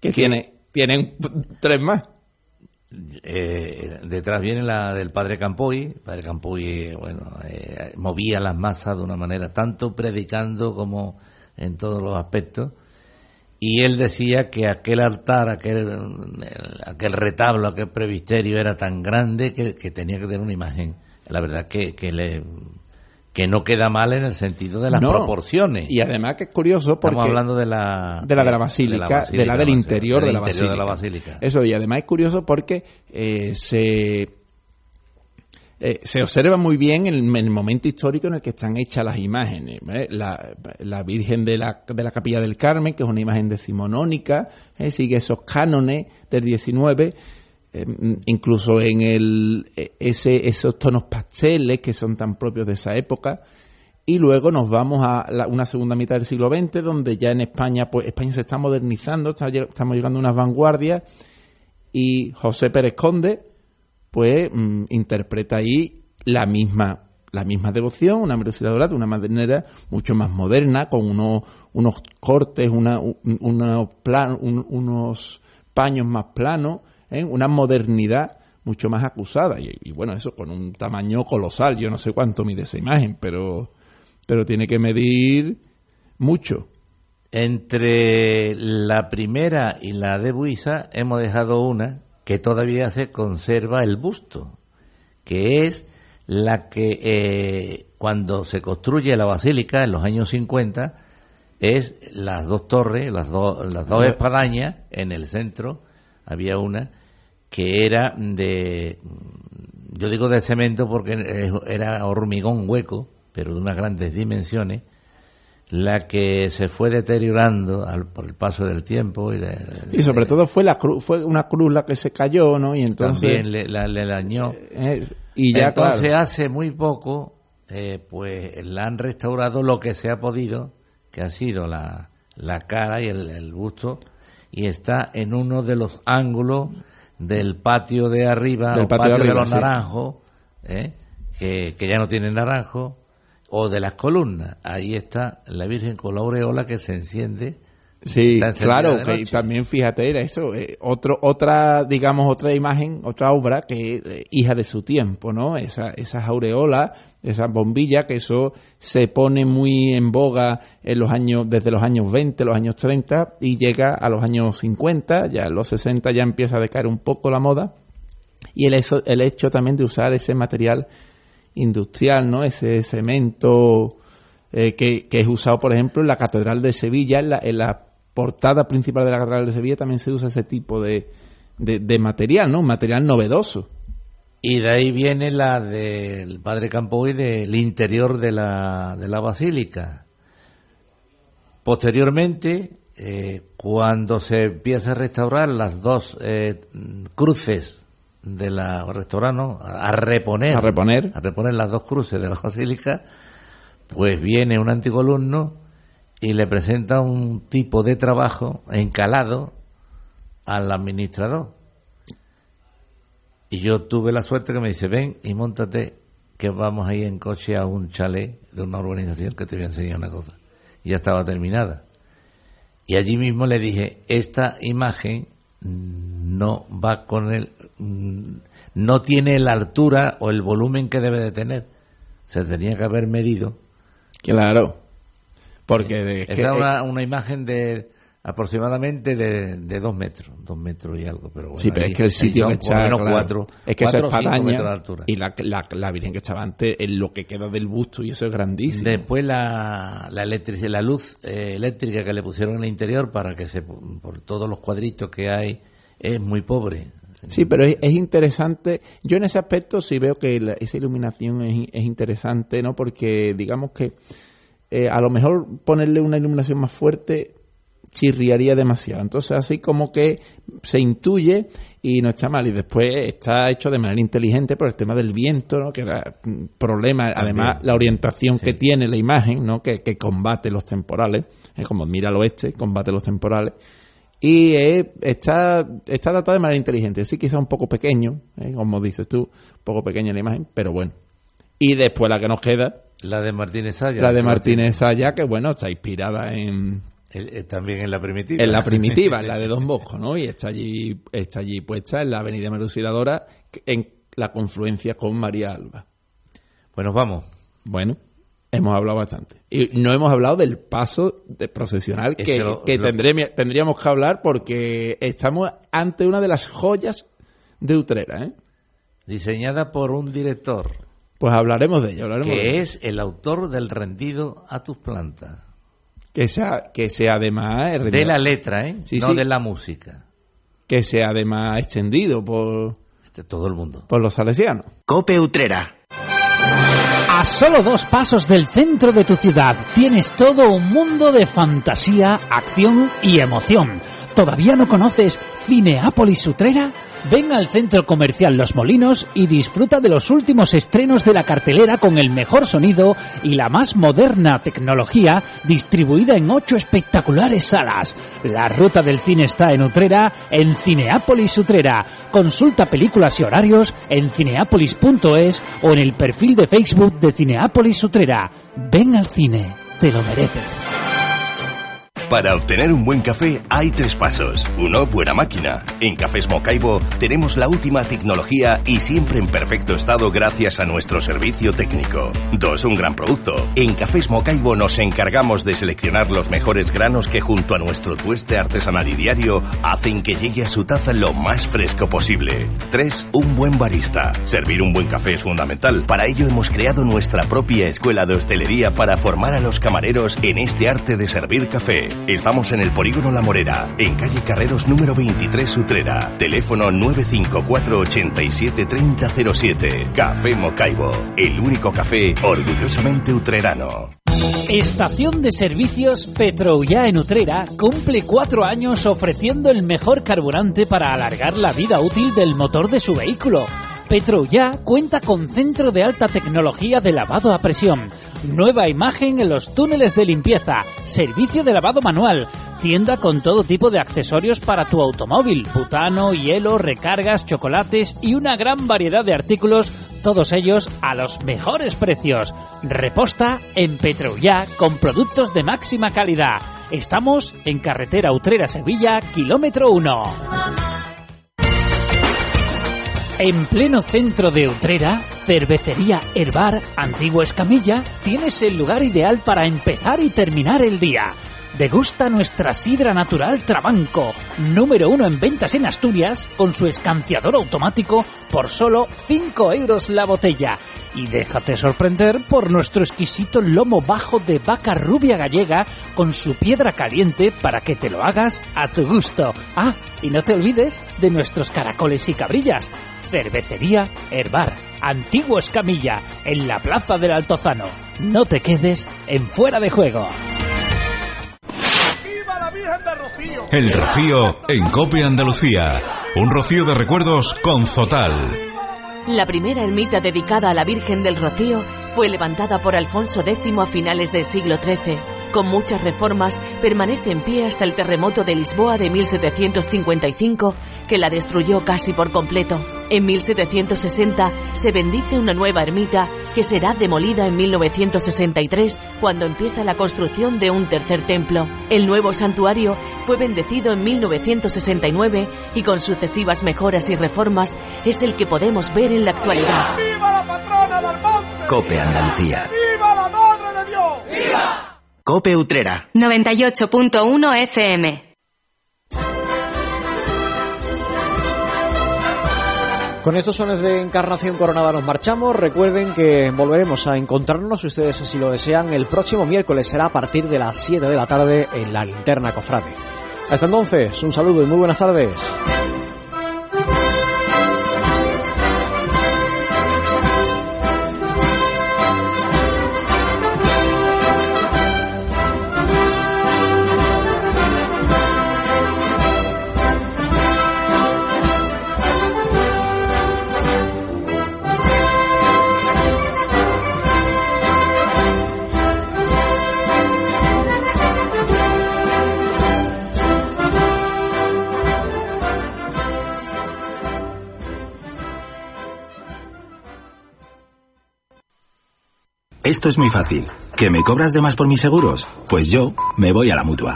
Speaker 18: Que tiene tienen tres más.
Speaker 5: Eh, detrás viene la del padre Campoy. El padre Campoy, eh, bueno, eh, movía las masas de una manera, tanto predicando como en todos los aspectos. Y él decía que aquel altar, aquel, aquel retablo, aquel previsterio era tan grande que, que tenía que tener una imagen. La verdad que, que, le, que no queda mal en el sentido de las
Speaker 18: No.
Speaker 5: proporciones.
Speaker 18: Y además que es curioso porque...
Speaker 5: Estamos hablando de la...
Speaker 18: de la de la basílica, de la, del interior,
Speaker 5: del
Speaker 18: de, la
Speaker 5: interior
Speaker 18: basílica.
Speaker 5: de la basílica.
Speaker 18: Eso, y además es curioso porque eh, se, eh, se observa muy bien el, el momento histórico en el que están hechas las imágenes. ¿eh? La, la Virgen de la, de la Capilla del Carmen, que es una imagen decimonónica, ¿eh? sigue esos cánones del 19, eh, incluso en el, ese, esos tonos pasteles que son tan propios de esa época. Y luego nos vamos a la- una segunda mitad del siglo XX, donde ya en España, pues España se está modernizando, estamos llegando a unas vanguardias, y José Pérez Conde, pues mm, interpreta ahí la misma la misma devoción, una velocidad dorada, de una manera mucho más moderna, con unos, unos cortes, una, un- unos, plan- un- unos paños más planos, ¿eh? una modernidad mucho más acusada. Y, y bueno, eso con un tamaño colosal. Yo no sé cuánto mide esa imagen, pero, pero tiene que medir mucho.
Speaker 5: Entre la primera y la de Buiza hemos dejado una que todavía se conserva el busto, que es la que eh, cuando se construye la basílica en los años 50 es las dos torres, las, dos las dos espadañas en el centro había una que era de yo digo de cemento porque era hormigón hueco, pero de unas grandes dimensiones la que se fue deteriorando al, por el paso del tiempo y, de-
Speaker 18: Y sobre todo fue la cruz, fue una cruz la que se cayó, ¿no? Y entonces
Speaker 5: también le, la- le dañó.
Speaker 18: eh, y ya
Speaker 5: Entonces
Speaker 18: claro,
Speaker 5: hace muy poco, eh, pues la han restaurado lo que se ha podido, que ha sido la, la cara y el, el busto, y está en uno de los ángulos del patio de arriba,
Speaker 18: Del patio de
Speaker 5: patio de,
Speaker 18: arriba,
Speaker 5: los
Speaker 18: sí.
Speaker 5: naranjos, ¿eh? que, que ya no tienen naranjo, o de las columnas. Ahí está la Virgen con la aureola que se enciende.
Speaker 18: Sí, claro, que
Speaker 5: noche.
Speaker 18: también fíjate, era eso, eh, otro, otra, digamos, otra imagen, otra obra que eh, hija de su tiempo, ¿no? Esa, esas aureolas esa bombilla, que eso se pone muy en boga en los años, desde los años 20, los años 30 y llega a los años 50, ya en los 60 ya empieza a decaer un poco la moda y el, hecho, el hecho también de usar ese material industrial, ¿no? Ese cemento eh, que, es usado, por ejemplo, en la Catedral de Sevilla, en la, en la, portada principal de la Catedral de Sevilla también se usa ese tipo de, de, de material, ¿no? Un material novedoso.
Speaker 5: Y de ahí viene la del padre Campoy del interior de la, de la basílica. Posteriormente, eh, cuando se empieza a restaurar las dos eh, cruces de la restaurante, a reponer,
Speaker 18: a reponer,
Speaker 5: a reponer las dos cruces de la (laughs) basílica, pues viene un anticolumno y le presenta un tipo de trabajo encalado al administrador y yo tuve la suerte que me dice, ven y montate que vamos a ir en coche a un chalet de una urbanización que te voy a enseñar una cosa. Y ya estaba terminada. Y allí mismo le dije, esta imagen no va con el... no tiene la altura o el volumen que debe de tener. Se tenía que haber medido.
Speaker 18: Claro. Porque de,
Speaker 5: Esta una, una imagen de aproximadamente de, de, dos metros, dos metros y algo, pero bueno,
Speaker 18: sí, pero es que el sitio que está,
Speaker 5: menos cuatro,
Speaker 18: es que
Speaker 5: cuatro
Speaker 18: esa espadaña
Speaker 5: de altura.
Speaker 18: y la, la, la, Virgen que estaba antes en lo que queda del busto y eso es grandísimo.
Speaker 5: Después la, la, la luz eh, eléctrica que le pusieron en el interior para que se, por todos los cuadritos que hay, es muy pobre.
Speaker 18: Sí, pero es, es interesante. Yo en ese aspecto sí veo que la, esa iluminación es, es, interesante, ¿no? Porque digamos que eh, a lo mejor ponerle una iluminación más fuerte chirriaría demasiado. Entonces, así como que se intuye y no está mal. Y después está hecho de manera inteligente por el tema del viento, ¿no? que da problema. Además, la orientación sí. que tiene la imagen, ¿no? que, que combate los temporales. Es como mira al oeste, combate los temporales. Y eh, está, está tratado de manera inteligente. Sí, quizá un poco pequeño, ¿eh? como dices tú, un poco pequeña la imagen, pero bueno. Y después la que nos queda.
Speaker 5: La de Martínez Saya.
Speaker 18: La de Martínez Saya, que bueno, está inspirada en,
Speaker 5: también en la primitiva.
Speaker 18: En la primitiva, en la de (laughs) Don Bosco, ¿no? Y está allí, está allí puesta en la avenida Merusidadora, en la confluencia con María Alba.
Speaker 5: Bueno, vamos.
Speaker 18: Bueno, hemos hablado bastante. Y no hemos hablado del paso de procesional que, lo, que lo... Tendré, tendríamos que hablar porque estamos ante una de las joyas de Utrera, ¿eh?
Speaker 5: Diseñada por un director.
Speaker 18: Pues hablaremos de ello. Hablaremos
Speaker 5: que
Speaker 18: de ello.
Speaker 5: es el autor del rendido a tus plantas.
Speaker 18: Que sea, que sea además...
Speaker 5: De la letra, ¿eh?
Speaker 18: Sí,
Speaker 5: no
Speaker 18: sí.
Speaker 5: de la música.
Speaker 18: Que sea además extendido por...
Speaker 5: De todo el mundo.
Speaker 18: Por los salesianos.
Speaker 2: Cope Utrera.
Speaker 11: A solo dos pasos del centro de tu ciudad tienes todo un mundo de fantasía, acción y emoción. ¿Todavía no conoces Cineápolis Utrera? Ven al centro comercial Los Molinos y disfruta de los últimos estrenos de la cartelera con el mejor sonido y la más moderna tecnología distribuida en ocho espectaculares salas. La ruta del cine está en Utrera, en Cineápolis Utrera. Consulta películas y horarios en cineápolis.es o en el perfil de Facebook de Cineápolis Utrera. Ven al cine, te lo mereces.
Speaker 19: Para obtener un buen café hay tres pasos. Uno, buena máquina. En Cafés Mocaibo tenemos la última tecnología y siempre en perfecto estado gracias a nuestro servicio técnico. Dos, un gran producto. En Cafés Mocaibo nos encargamos de seleccionar los mejores granos que junto a nuestro tueste artesanal y diario hacen que llegue a su taza lo más fresco posible. Tres, un buen barista. Servir un buen café es fundamental. Para ello hemos creado nuestra propia escuela de hostelería para formar a los camareros en este arte de servir café. Estamos en el Polígono La Morera, en calle Carreros número 23 Utrera. Teléfono 954 87 3007. Café Mocaibo, el único café orgullosamente utrerano.
Speaker 11: Estación de servicios Petroullá en Utrera cumple cuatro años ofreciendo el mejor carburante para alargar la vida útil del motor de su vehículo. Petroullá cuenta con centro de alta tecnología de lavado a presión, nueva imagen en los túneles de limpieza, servicio de lavado manual, tienda con todo tipo de accesorios para tu automóvil, butano, hielo, recargas, chocolates y una gran variedad de artículos, todos ellos a los mejores precios. Reposta en Petroullá con productos de máxima calidad. Estamos en carretera Utrera Sevilla, kilómetro 1. En pleno centro de Utrera, Cervecería Herbar, Antiguo Escamilla, tienes el lugar ideal para empezar y terminar el día. Degusta nuestra sidra natural Trabanco, número uno en ventas en Asturias, con su escanciador automático por solo 5 euros la botella. Y déjate sorprender por nuestro exquisito lomo bajo de vaca rubia gallega con su piedra caliente para que te lo hagas a tu gusto. Ah, y no te olvides de nuestros caracoles y cabrillas. Cervecería Herbar, Antiguo Escamilla, en la Plaza del Altozano. No te quedes en fuera de juego.
Speaker 8: El Rocío en Cope Andalucía. Un rocío de recuerdos con Zotal.
Speaker 9: La primera ermita dedicada a la Virgen del Rocío fue levantada por Alfonso X a finales del siglo XIII. Con muchas reformas, permanece en pie hasta el terremoto de Lisboa de 1755, que la destruyó casi por completo. En 1760 se bendice una nueva ermita que será demolida en 1963 cuando empieza la construcción de un tercer templo. El nuevo santuario fue bendecido en 1969 y con sucesivas mejoras y reformas es el que podemos ver en la actualidad.
Speaker 10: ¡Viva la patrona del monte!
Speaker 16: Cope Andalucía.
Speaker 10: ¡Viva la madre de Dios! ¡Viva!
Speaker 2: Cope Utrera.
Speaker 3: 98.1 FM.
Speaker 4: Con estos sones de Encarnación Coronada nos marchamos. Recuerden que volveremos a encontrarnos, si ustedes así lo desean, el próximo miércoles será a partir de las 7 de la tarde en la Linterna Cofrade. Hasta entonces, un saludo y muy buenas tardes.
Speaker 20: Esto es muy fácil. ¿Que me cobras de más por mis seguros? Pues yo me voy a la mutua.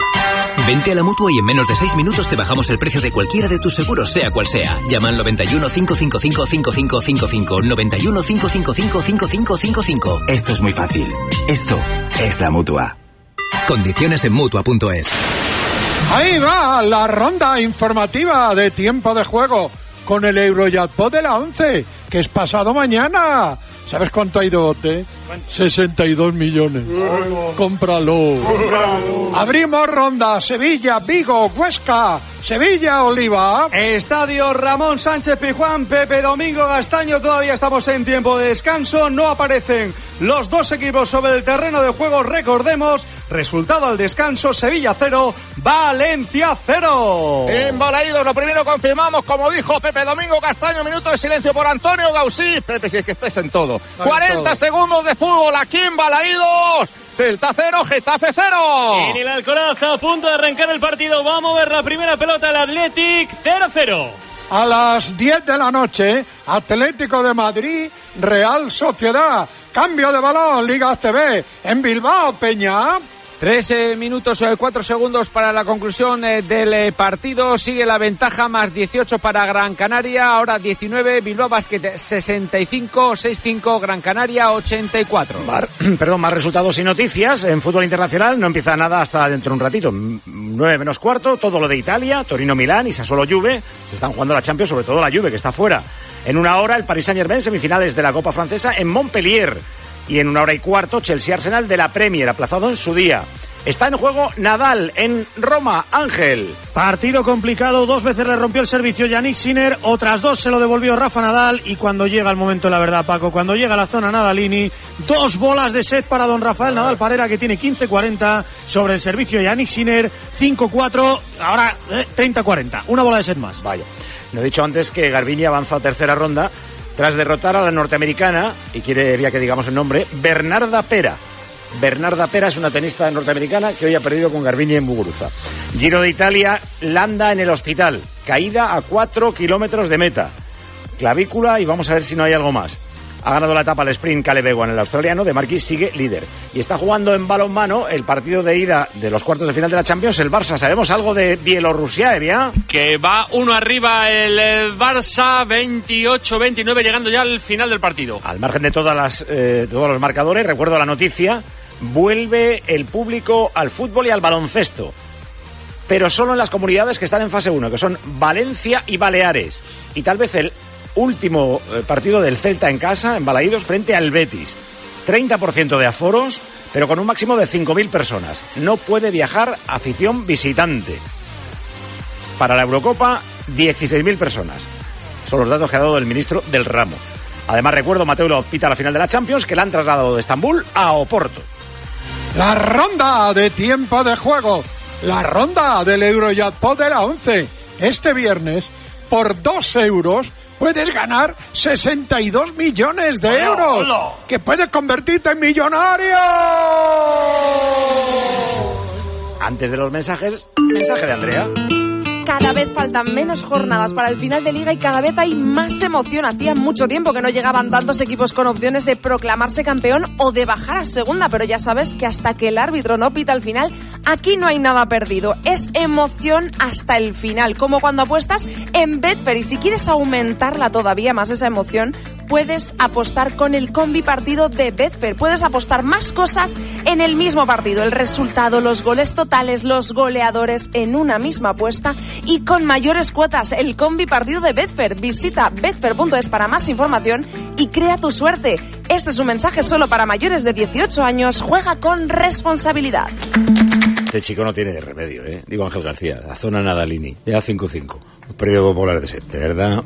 Speaker 21: Vente a la mutua y en menos de 6 minutos te bajamos el precio de cualquiera de tus seguros, sea cual sea. Llama al 91 555 5555. 91 555 5555.
Speaker 20: Esto es muy fácil. Esto es la mutua.
Speaker 21: Condiciones en mutua.es.
Speaker 22: Ahí va la ronda informativa de tiempo de juego con el Eurojackpot de la 11, que es pasado mañana. ¿Sabes cuánto hay de bote? 62 millones. Cómpralo. Abrimos ronda. Sevilla, Vigo, Huesca, Sevilla, Oliva.
Speaker 23: Estadio Ramón Sánchez Pijuán, Pepe Domingo Gastaño. Todavía estamos en tiempo de descanso. No aparecen los dos equipos sobre el terreno de juego. Recordemos, resultado al descanso: Sevilla 0, Valencia 0.
Speaker 10: En Balaídos, lo primero confirmamos, como dijo Pepe Domingo Castaño, minuto de silencio por Antonio Gausí. Pepe, si es que estés en todo. 40 segundos de fútbol aquí en Balaídos. Celta 0, Getafe 0.
Speaker 24: En el Alcoraz, a punto de arrancar el partido, va a mover la primera pelota el Athletic 0-0.
Speaker 22: A las 10 de la noche, Atlético de Madrid, Real Sociedad. Cambio de balón, Liga CB. En Bilbao, Peña.
Speaker 25: Tres eh, minutos, eh, cuatro segundos para la conclusión eh, del eh, partido. Sigue la ventaja, más 18 para Gran Canaria. Ahora 19, Bilbao Basket 65, 6-5, Gran Canaria 84.
Speaker 26: Mar- (clears throat) perdón, más resultados y noticias. En fútbol internacional no empieza nada hasta dentro de un ratito. M- 9 menos cuarto, todo lo de Italia, Torino-Milán y Sassuolo Juve. Se están jugando la Champions, sobre todo la Juve, que está fuera. En una hora, el Paris Saint-Germain, semifinales de la Copa Francesa en Montpellier. Y en una hora y cuarto, Chelsea-Arsenal de la Premier, aplazado en su día. Está en juego Nadal en Roma, Ángel.
Speaker 23: Partido complicado, dos veces le rompió el servicio Yannick Sinner, otras dos se lo devolvió Rafa Nadal y cuando llega el momento, la verdad, Paco, cuando llega a la zona Nadalini, dos bolas de set para don Rafael Nadal Parera que tiene 15-40 sobre el servicio Yannick Sinner, 5-4, ahora eh, 30-40, una bola de set más.
Speaker 26: Vaya. No he dicho antes que Garbini avanza a tercera ronda tras derrotar a la norteamericana, y quiere ya que digamos el nombre, Bernarda Pera. Bernarda Pera es una tenista norteamericana que hoy ha perdido con Garbini en Muguruza. Giro de Italia, Landa en el hospital, caída a 4 kilómetros de meta. Clavícula y vamos a ver si no hay algo más. Ha ganado la etapa al sprint Caleb Ewan, el australiano, de Marquis sigue líder. Y está jugando en balonmano el partido de ida de los cuartos de final de la Champions, el Barça. ¿Sabemos algo de Bielorrusia, Evia?
Speaker 27: Que va uno arriba el eh, Barça, 28-29, llegando ya al final del partido.
Speaker 26: Al margen de todas las, eh, todos los marcadores, recuerdo la noticia, vuelve el público al fútbol y al baloncesto. Pero solo en las comunidades que están en fase 1, que son Valencia y Baleares. Y tal vez el último eh, partido del Celta en casa, en Balaídos, frente al Betis. 30% de aforos, pero con un máximo de 5.000 personas. No puede viajar afición visitante. Para la Eurocopa, 16.000 personas. Son los datos que ha dado el ministro del ramo. Además, recuerdo, Mateo lo pita a la final de la Champions, que la han trasladado de Estambul a Oporto.
Speaker 22: La ronda de tiempo de juego. La ronda del Eurojackpot de la 11. Este viernes, por 2 euros, puedes ganar 62 millones de
Speaker 26: Hola,
Speaker 22: euros.
Speaker 26: hola.
Speaker 22: Que puedes convertirte en millonario.
Speaker 26: Antes de los mensajes, mensaje de Andrea.
Speaker 28: Cada vez faltan menos jornadas para el final de liga y cada vez hay más emoción. Hacía mucho tiempo que no llegaban tantos equipos con opciones de proclamarse campeón o de bajar a segunda, pero ya sabes que hasta que el árbitro no pita al final, aquí no hay nada perdido. Es emoción hasta el final, como cuando apuestas en Betfair y si quieres aumentarla todavía más esa emoción, puedes apostar con el combi partido de Betfair. Puedes apostar más cosas en el mismo partido. El resultado, los goles totales, los goleadores en una misma apuesta y con mayores cuotas. El combi partido de Betfair. Visita betfair.es para más información y crea tu suerte. Este es un mensaje solo para mayores de 18 años. Juega con responsabilidad.
Speaker 26: Este chico no tiene de remedio, ¿eh? Digo Ángel García, la zona Nadalini, ya 5-5. Un periodo polar de set, de verdad.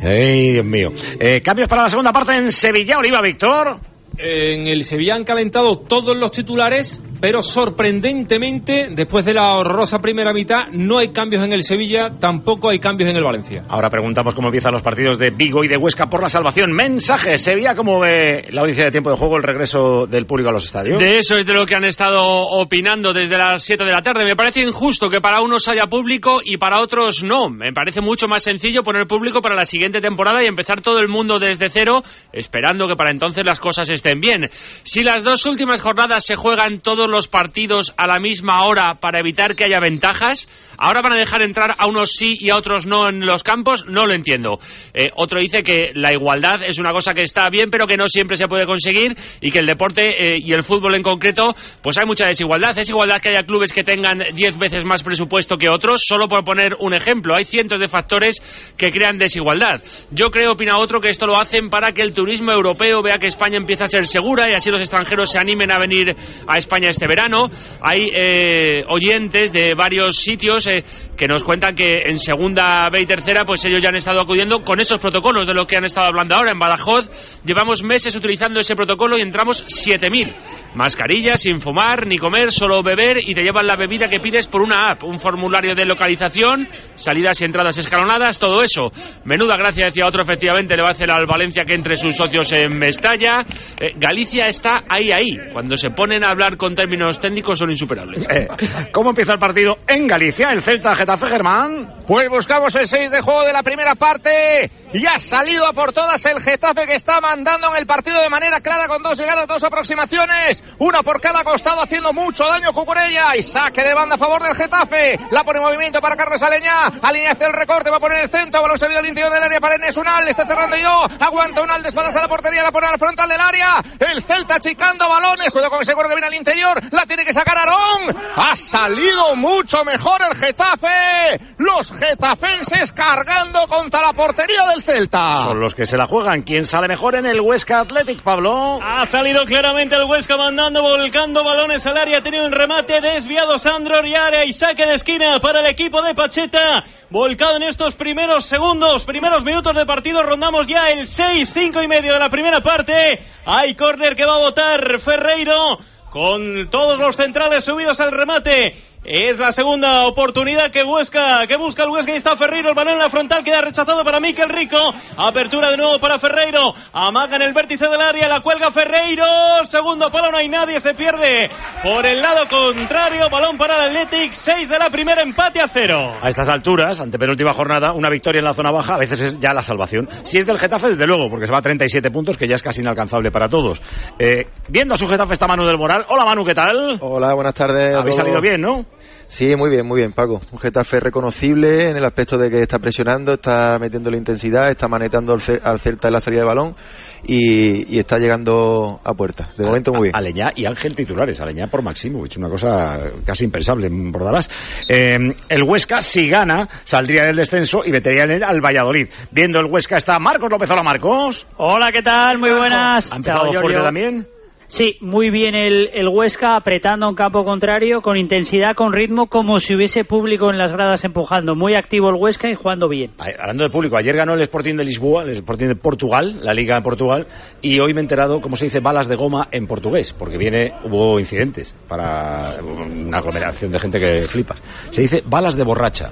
Speaker 26: Ay, Dios mío. Eh, cambios para la segunda parte en Sevilla, Oliva, Víctor.
Speaker 24: En el Sevilla han calentado todos los titulares, pero sorprendentemente, después de la horrorosa primera mitad, no hay cambios en el Sevilla, tampoco hay cambios en el Valencia.
Speaker 26: Ahora preguntamos cómo empiezan los partidos de Vigo y de Huesca por la salvación. Mensaje, Sevilla, ¿cómo ve la audiencia de tiempo de juego el regreso del público a los estadios?
Speaker 27: De eso es de lo que han estado opinando desde las 7 de la tarde. Me parece injusto que para unos haya público y para otros no. Me parece mucho más sencillo poner público para la siguiente temporada y empezar todo el mundo desde cero, esperando que para entonces las cosas estén bien. Si las dos últimas jornadas se juegan todos los partidos a la misma hora para evitar que haya ventajas, ahora van a dejar entrar a unos sí y a otros no en los campos, no lo entiendo. Eh, otro dice que la igualdad es una cosa que está bien, pero que no siempre se puede conseguir y que el deporte eh, y el fútbol en concreto, pues hay mucha desigualdad. Es igualdad que haya clubes que tengan 10 veces más presupuesto que otros, solo por poner un ejemplo. Hay cientos de factores que crean desigualdad. Yo creo, opina otro, que esto lo hacen para que el turismo europeo vea que España empieza a ser segura y así los extranjeros se animen a venir a España este verano. Hay eh, oyentes de varios sitios eh, que nos cuentan que en segunda B y tercera, pues ellos ya han estado acudiendo con esos protocolos de lo que han estado hablando ahora. En Badajoz llevamos meses utilizando ese protocolo y entramos 7.000. Mascarillas, sin fumar ni comer, solo beber y te llevan la bebida que pides por una app, un formulario de localización, salidas y entradas escalonadas, todo eso. Menuda gracia, decía otro, efectivamente, le va a hacer al Valencia que entre sus socios en Mestalla. Eh, Galicia está ahí, ahí. Cuando se ponen a hablar con términos técnicos son insuperables.
Speaker 26: Eh, ¿Cómo empieza el partido en Galicia, el Celta Getafe Germán?
Speaker 10: Pues buscamos el 6 de juego de la primera parte y ha salido a por todas el Getafe que está mandando en el partido de manera clara con dos llegadas, dos aproximaciones, una por cada costado haciendo mucho daño Cucurella. Y saque de banda a favor del Getafe. La pone en movimiento para Carlos Aleña, alinea hacia el recorte, va a poner el centro, balón servido al interior del área para Enes Unal, está cerrando yo, aguanta Unal de espaldas a la portería, la pone al frontal del área, el Celta achicando balones, cuidado con ese seguro que viene al interior, la tiene que sacar Aarón, ha salido mucho mejor el Getafe, los getafenses cargando contra la portería del Celta.
Speaker 26: Son los que se la juegan. ¿Quién sale mejor en el Huesca Athletic, Pablo?
Speaker 24: Ha salido claramente el Huesca mandando, volcando balones al área. Ha tenido un remate desviado Sandro Riara y saque de esquina para el equipo de Pacheta. Volcado en estos primeros segundos, primeros minutos de partido. Rondamos ya el 6, 5 y medio de la primera parte. Hay córner que va a votar Ferreiro con todos los centrales subidos al remate. Es la segunda oportunidad que busca, que busca el Huesca y está Ferreiro, el balón en la frontal queda rechazado para Miquel Rico. Apertura de nuevo para Ferreiro. Amaga en el vértice del área, la cuelga Ferreiro. Segundo palo, no hay nadie, se pierde por el lado contrario. Balón para el Athletic, 6 de la primera, empate a cero.
Speaker 26: A estas alturas, ante penúltima jornada, una victoria en la zona baja a veces es ya la salvación. Si es del Getafe, desde luego, porque se va a 37 puntos, que ya es casi inalcanzable para todos. Eh, viendo a su Getafe está Manu del Moral. Hola Manu, ¿qué tal?
Speaker 29: Hola, buenas tardes.
Speaker 26: Habéis salido bien, ¿no?
Speaker 29: Sí, muy bien, muy bien, Paco. Un Getafe reconocible en el aspecto de que está presionando, está metiendo la intensidad, está manetando al, Ce- al Celta en la salida de balón y, y está llegando a puerta. De momento muy bien.
Speaker 26: Aleñá y Ángel titulares, Aleñá por Maximovic, una cosa casi impensable en Bordalás. Eh, el Huesca, si gana, saldría del descenso y metería en él al Valladolid. Viendo el Huesca está Marcos López. Hola, Marcos.
Speaker 30: Hola, ¿qué tal? Muy buenas.
Speaker 26: ¿Ha empezado
Speaker 30: Chao,
Speaker 26: fuerte también?
Speaker 30: Sí, muy bien el, el Huesca apretando en campo contrario, con intensidad, con ritmo, como si hubiese público en las gradas empujando. Muy activo el Huesca y jugando bien.
Speaker 26: Hablando de público, ayer ganó el Sporting de Lisboa, el Sporting de Portugal, la Liga de Portugal, y hoy me he enterado cómo se dice balas de goma en portugués, porque viene, hubo incidentes para una aglomeración de gente que flipas. Se dice balas de borracha.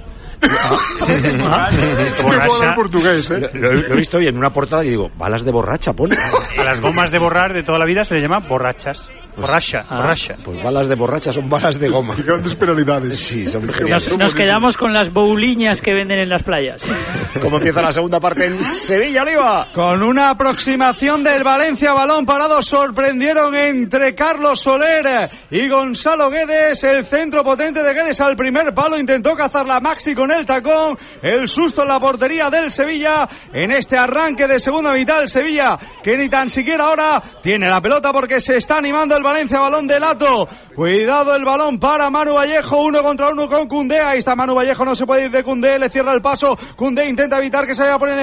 Speaker 22: Mola el portugués, ¿eh?
Speaker 26: Lo, lo he visto hoy en una portada y digo, balas de borracha, pone.
Speaker 31: A las gomas de borrar de toda la vida se les llama borrachas. Borracha,
Speaker 26: Ah,
Speaker 31: borracha.
Speaker 26: Pues balas de borracha son balas de goma.
Speaker 22: Grandes penalidades.
Speaker 26: Sí, son
Speaker 30: Nos,
Speaker 26: geniales.
Speaker 30: nos quedamos con las bouliñas que venden en las playas.
Speaker 26: ¿Cómo empieza la segunda parte en Sevilla, Oliva?
Speaker 32: Con una aproximación del Valencia, balón parado, sorprendieron entre Carlos Soler y Gonzalo Guedes. El centro potente de Guedes al primer palo intentó cazar la Maxi con el tacón. El susto en la portería del Sevilla en este arranque de segunda mitad. El Sevilla que ni tan siquiera ahora tiene la pelota porque se está animando el Valencia, balón de Lato. Cuidado el balón para Manu Vallejo, uno contra uno con Cundé. Ahí está Manu Vallejo, no se puede ir de Cundé, le cierra el paso. Cundé intenta evitar que se vaya a poner